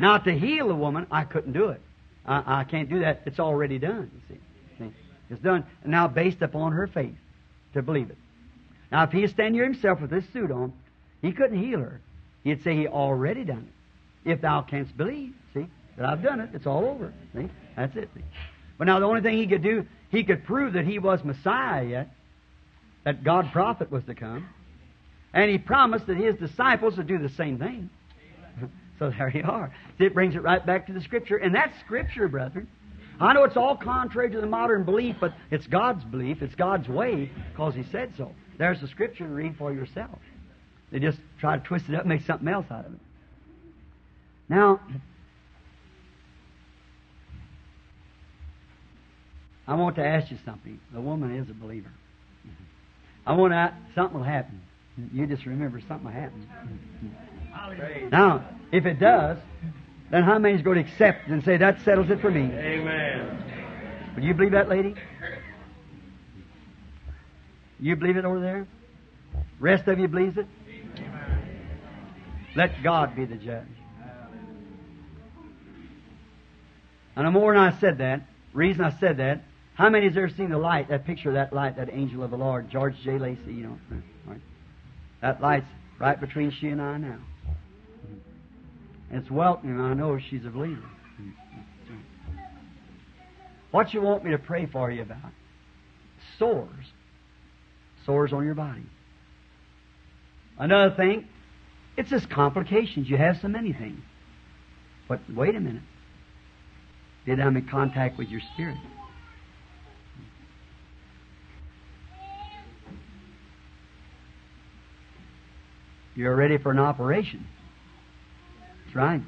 Now, to heal a woman, I couldn't do it. I, I can't do that. It's already done, you see. It's done now based upon her faith to believe it. Now, if he stand here himself with this suit on, he couldn't heal her. He'd say he already done it. If thou canst believe, see, that I've done it, it's all over. See? That's it. See? But now the only thing he could do, he could prove that he was Messiah yet, that God prophet was to come. And he promised that his disciples would do the same thing. (laughs) so there you are. It brings it right back to the Scripture. And that's Scripture, brethren. I know it's all contrary to the modern belief, but it's God's belief. It's God's way because He said so. There's the Scripture to read for yourself. They just try to twist it up and make something else out of it. Now, I want to ask you something. The woman is a believer. I want to, ask something will happen. You just remember something will happen. Now, if it does, then how many is going to accept and say, that settles it for me? Amen. Would you believe that, lady? You believe it over there? Rest of you believes it? Let God be the judge. And the more than I said that, reason I said that, how many has ever seen the light, that picture of that light, that angel of the Lord, George J. Lacey, you know? Right? That light's right between she and I now. It's welcoming. I know she's a believer. What you want me to pray for you about? Sores. Sores on your body. Another thing, it's just complications. You have so many things. But wait a minute. Did I'm in contact with your spirit? You're ready for an operation. That's right.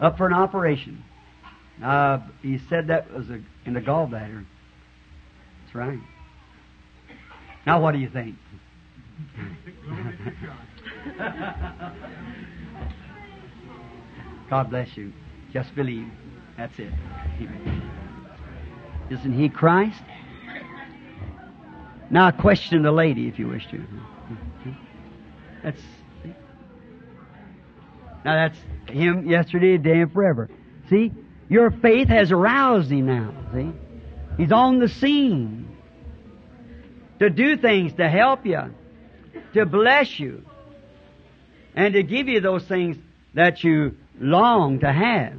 Up for an operation. Uh, he said that was a, in the gallbladder. That's right. Now, what do you think? (laughs) God bless you. Just believe. That's it. Isn't he Christ? Now, question the lady if you wish to. That's now that's him yesterday, today, and forever. See, your faith has aroused him now. See, he's on the scene to do things to help you, to bless you, and to give you those things that you long to have.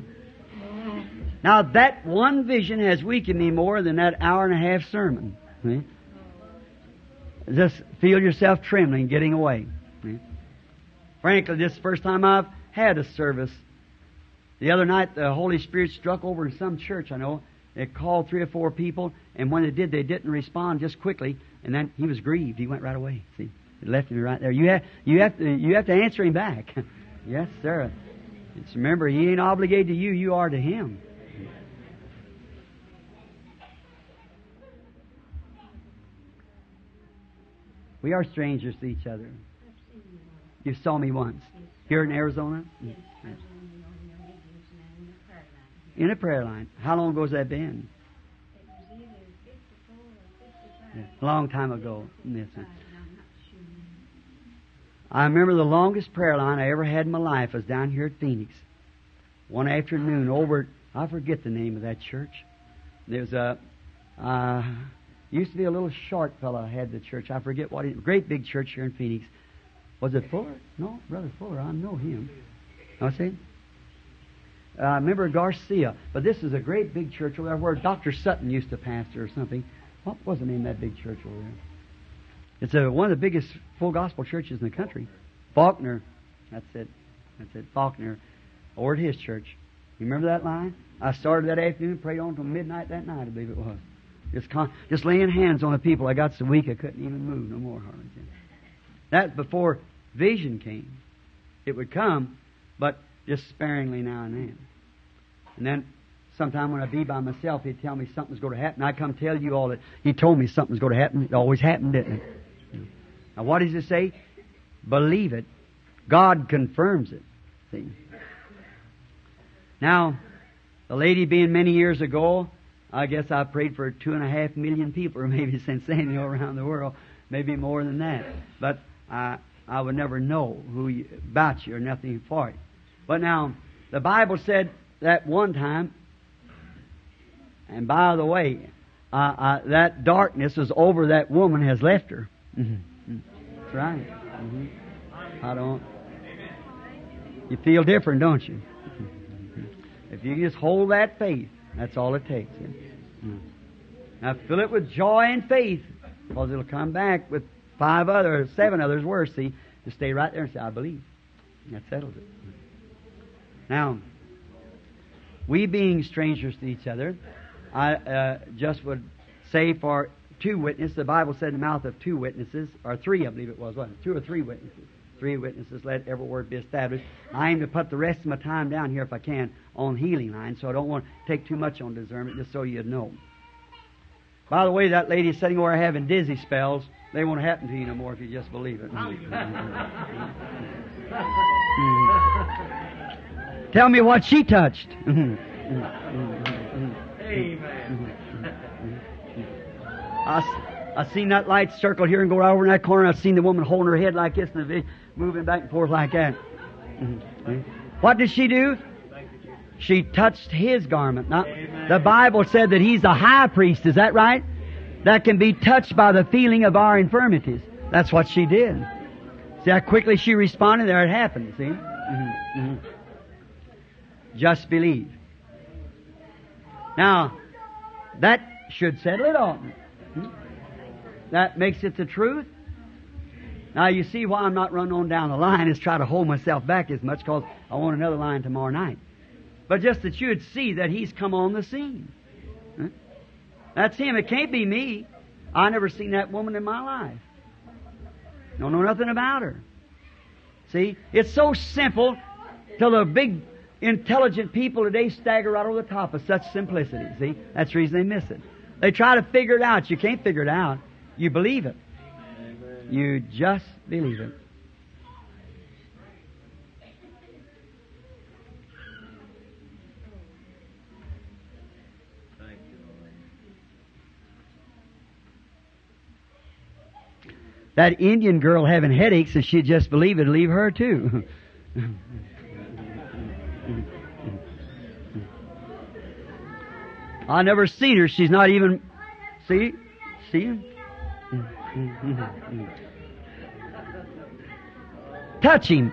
Now that one vision has weakened me more than that hour and a half sermon. See? Just feel yourself trembling, getting away. Frankly, this is the first time I've had a service. The other night, the Holy Spirit struck over in some church, I know. They called three or four people, and when they did, they didn't respond just quickly, and then he was grieved. He went right away. See, it left me right there. You have, you have to, you have to answer him back. (laughs) yes, sir. Just remember, he ain't obligated to you; you are to him. We are strangers to each other. You saw me once. Here in Arizona? Yes, Yes. was on the Oriole Indians man in the prayer line. In a prayer line. How long ago has that been? It was either 54 or 55. A long time ago. Yes. I'm not sure. I remember the longest prayer line I ever had in my life was down here at Phoenix. One afternoon over I forget the name of that church. There's a, uh, used to be a little short fellow had the church. I forget what it, great big church here in Phoenix. Was it Fuller? No, Brother Fuller. I know him. I see. Uh, I remember Garcia, but this is a great big church over there where Dr. Sutton used to pastor or something. What was the name of that big church over there? It's a, one of the biggest full gospel churches in the country. Faulkner. That's it. That's it. Faulkner. Over at his church. You remember that line? I started that afternoon, prayed on till midnight that night, I believe it was. Just, con- just laying hands on the people. I got so weak I couldn't even move no more, hardly. That before vision came. It would come, but just sparingly now and then. And then sometime when I'd be by myself, he'd tell me something's going to happen. I'd come tell you all that he told me something's going to happen. It always happened, didn't it? Now what does it say? Believe it. God confirms it. See? Now, the lady being many years ago, I guess I prayed for two and a half million people, or (laughs) maybe since Samuel around the world, maybe more than that. But I, I would never know who you, about you or nothing for it. But now, the Bible said that one time, and by the way, uh, uh, that darkness is over that woman has left her. Mm-hmm. That's right. hmm I don't. You feel different, don't you? If you just hold that faith, that's all it takes. Now fill it with joy and faith, because it'll come back with five other, seven others were, See, just stay right there and say, "I believe." That settles it. Now, we being strangers to each other, I uh, just would say for two witnesses, the Bible said in the mouth of two witnesses, or three, I believe it was, wasn't it? Two or three witnesses. Three witnesses, let every word be established. I aim to put the rest of my time down here, if I can, on healing line, so I don't want to take too much on discernment, just so you'd know. By the way, that lady sitting over having dizzy spells, they won't happen to you no more if you just believe it. Mm-hmm. (laughs) Tell me what she touched. Amen. (laughs) Mm-hmm. Mm-hmm. I, I seen that light circle here and go right over in that corner. I seen the woman holding her head like this and the moving back and forth like that. What did she do? She touched his garment. The Bible said that he's the high priest. Is that right? That can be touched by the feeling of our infirmities. That's what she did. See how quickly she responded? There it happened. See? Mhm, mhm. Just believe. Now, that should settle it all. Hmm? That makes it the truth. Now you see why I'm not running on down the line is try to hold myself back as much because I want another line tomorrow night. But just that you'd see that he's come on the scene. That's him. It can't be me. I never seen that woman in my life. Don't know nothing about her. See, it's so simple till the big intelligent people today stagger right over the top of such simplicity. See, that's the reason they miss it. They try to figure it out. You can't figure it out. You believe it. You just believe it. That Indian girl having headaches, if she'd just believe it, leave her too. I never seen her. She's not even. See? See? Touch him.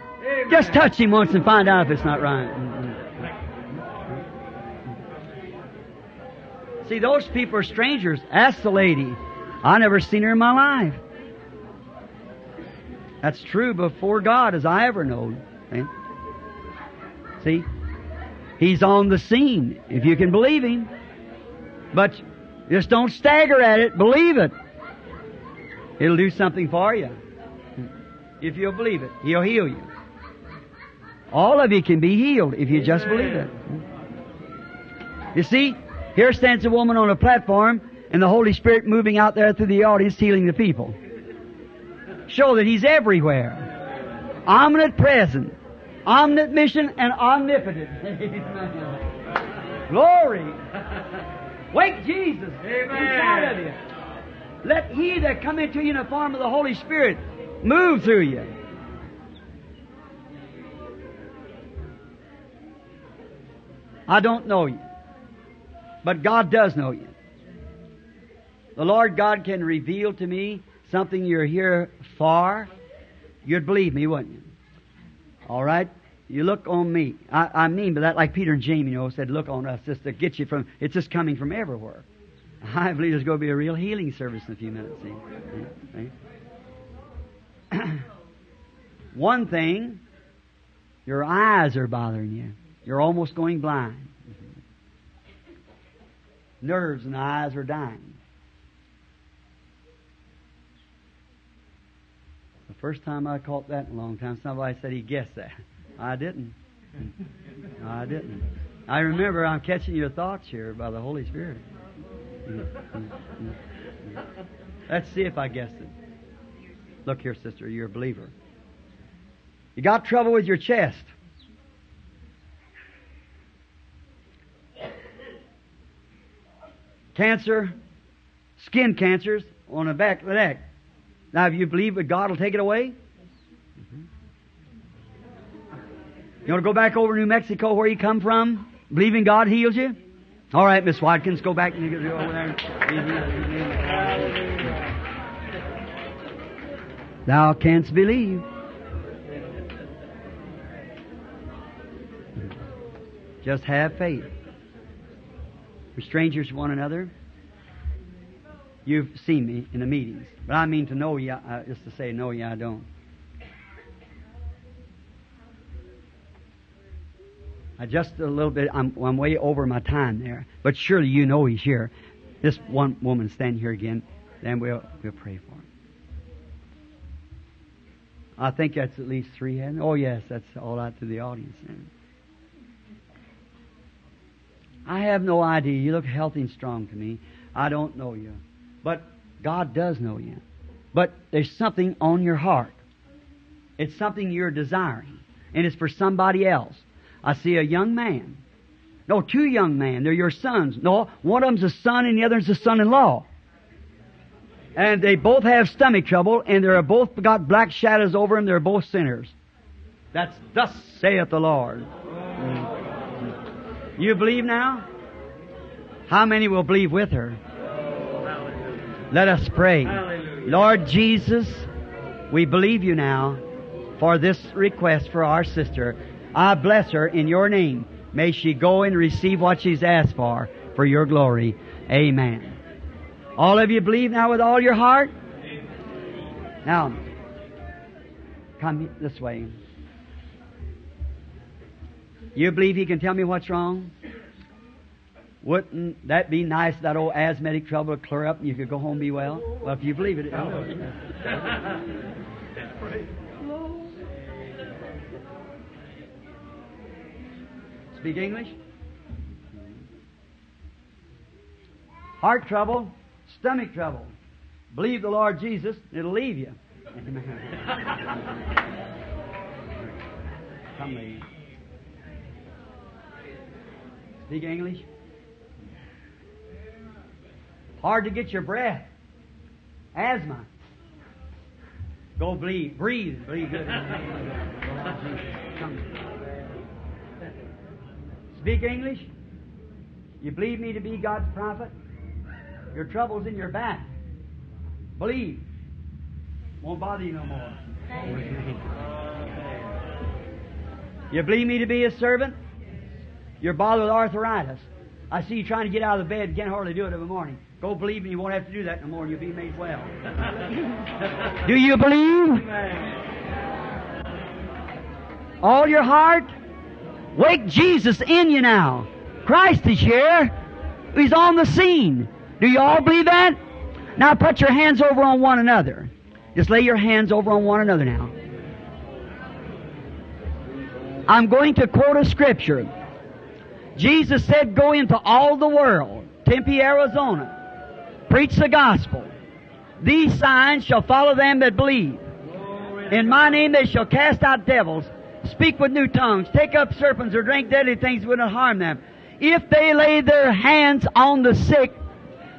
Just touch him once and find out if it's not right. See, those people are strangers. Ask the lady. I never seen her in my life. That's true before God as I ever know. See? See? He's on the scene, if you can believe him. But just don't stagger at it. Believe it. It'll do something for you. If you'll believe it, He'll heal you. All of you can be healed if you just believe it. You see, here stands a woman on a platform and the Holy Spirit moving out there through the audience healing the people. Show that He's everywhere. Omnipresent, omniscient, and omnipotent. Amen. (laughs) Glory. Wake Jesus inside of you. Let He that come into you in the form of the Holy Spirit move through you. I don't know you, but God does know you. The Lord God can reveal to me something you're here for. You'd believe me, wouldn't you? All right? You look on me. I, I mean by that, like Peter and Jamie, you know, said, look on us just to get you from, it's just coming from everywhere. I believe there's going to be a real healing service in a few minutes. See? See? (clears throat) One thing, your eyes are bothering you. You're almost going blind. Nerves and eyes are dying. First time I caught that in a long time, somebody said he guessed that. I didn't. I didn't. I remember I'm catching your thoughts here by the Holy Spirit. Let's see if I guessed it. Look here, sister, you're a believer. You got trouble with your chest. Cancer, skin cancers on the back of the neck. Now, if you believe that God will take it away, you want to go back over to New Mexico where you come from, believing God heals you? All right, Miss Watkins, go back and you go over there. Thou canst believe. Just have faith. We're strangers to one another. You've seen me in the meetings, but I mean to know you, uh, just to say no, you, I don't. I just a little bit, I'm, I'm way over my time there, but surely you know he's here. This one woman standing here again, then we'll, we'll pray for him. I think that's at least three hands. Oh, yes, that's all out to the audience. I have no idea. You look healthy and strong to me. I don't know you. But God does know you. But there's something on your heart. It's something you're desiring. And it's for somebody else. I see a young man. No, two young men. They're your sons. No, one of them's a son and the other's a son-in-law. And they both have stomach trouble and they're both got black shadows over them. They're both sinners. That's thus saith the Lord. You believe now? How many will believe with her? Let us pray. Lord Jesus, we believe you now for this request for our sister. I bless her in your name. May she go and receive what she's asked for, for your glory. Amen. All of you believe now with all your heart? Now, come this way. You believe he can tell me what's wrong? Wouldn't that be nice, that old asthmatic trouble to clear up and you could go home and be well? Well, if you believe it. Speak English? Heart trouble, stomach trouble. Believe the Lord Jesus, it'll leave you. (laughs) Come. Speak English? Hard to get your breath. Asthma. Go breathe. Breathe. Breathe good. Come. (laughs) Speak English? You believe me to be God's prophet? Your trouble's in your back. Believe. Won't bother you no more. You believe me to be His servant? You're bothered with arthritis. I see you trying to get out of the bed, can't hardly do it every morning. Go believe me, you won't have to do that no more, and you'll be made well. (laughs) do you believe? All your heart? Wake Jesus in you now. Christ is here. He's on the scene. Do you all believe that? Now put your hands over on one another. Just lay your hands over on one another now. I'm going to quote a scripture. Jesus said, Go into all the world, Tempe, Arizona, preach the gospel. These signs shall follow them that believe. In my name they shall cast out devils, speak with new tongues, take up serpents, or drink deadly things would not harm them. If they lay their hands on the sick,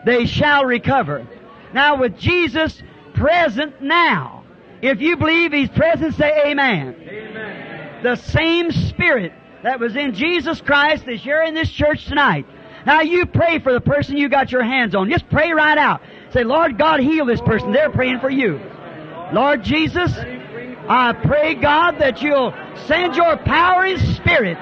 they shall recover. Now with Jesus present now, if you believe He's present, say Amen. Amen. The same Spirit that was in Jesus Christ is here in this church tonight. Now you pray for the person you got your hands on. Just pray right out. Say, Lord God, heal this person. They're praying for you. Lord Jesus, I pray God that you'll send your power and spirit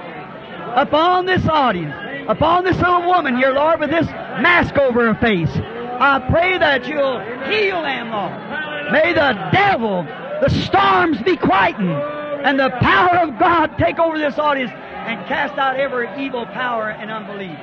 upon this audience, upon this little woman here, Lord, with this mask over her face. I pray that you'll heal them, Lord. May the devil, the storms be quietened, and the power of God take over this audience and cast out every evil power and unbelief.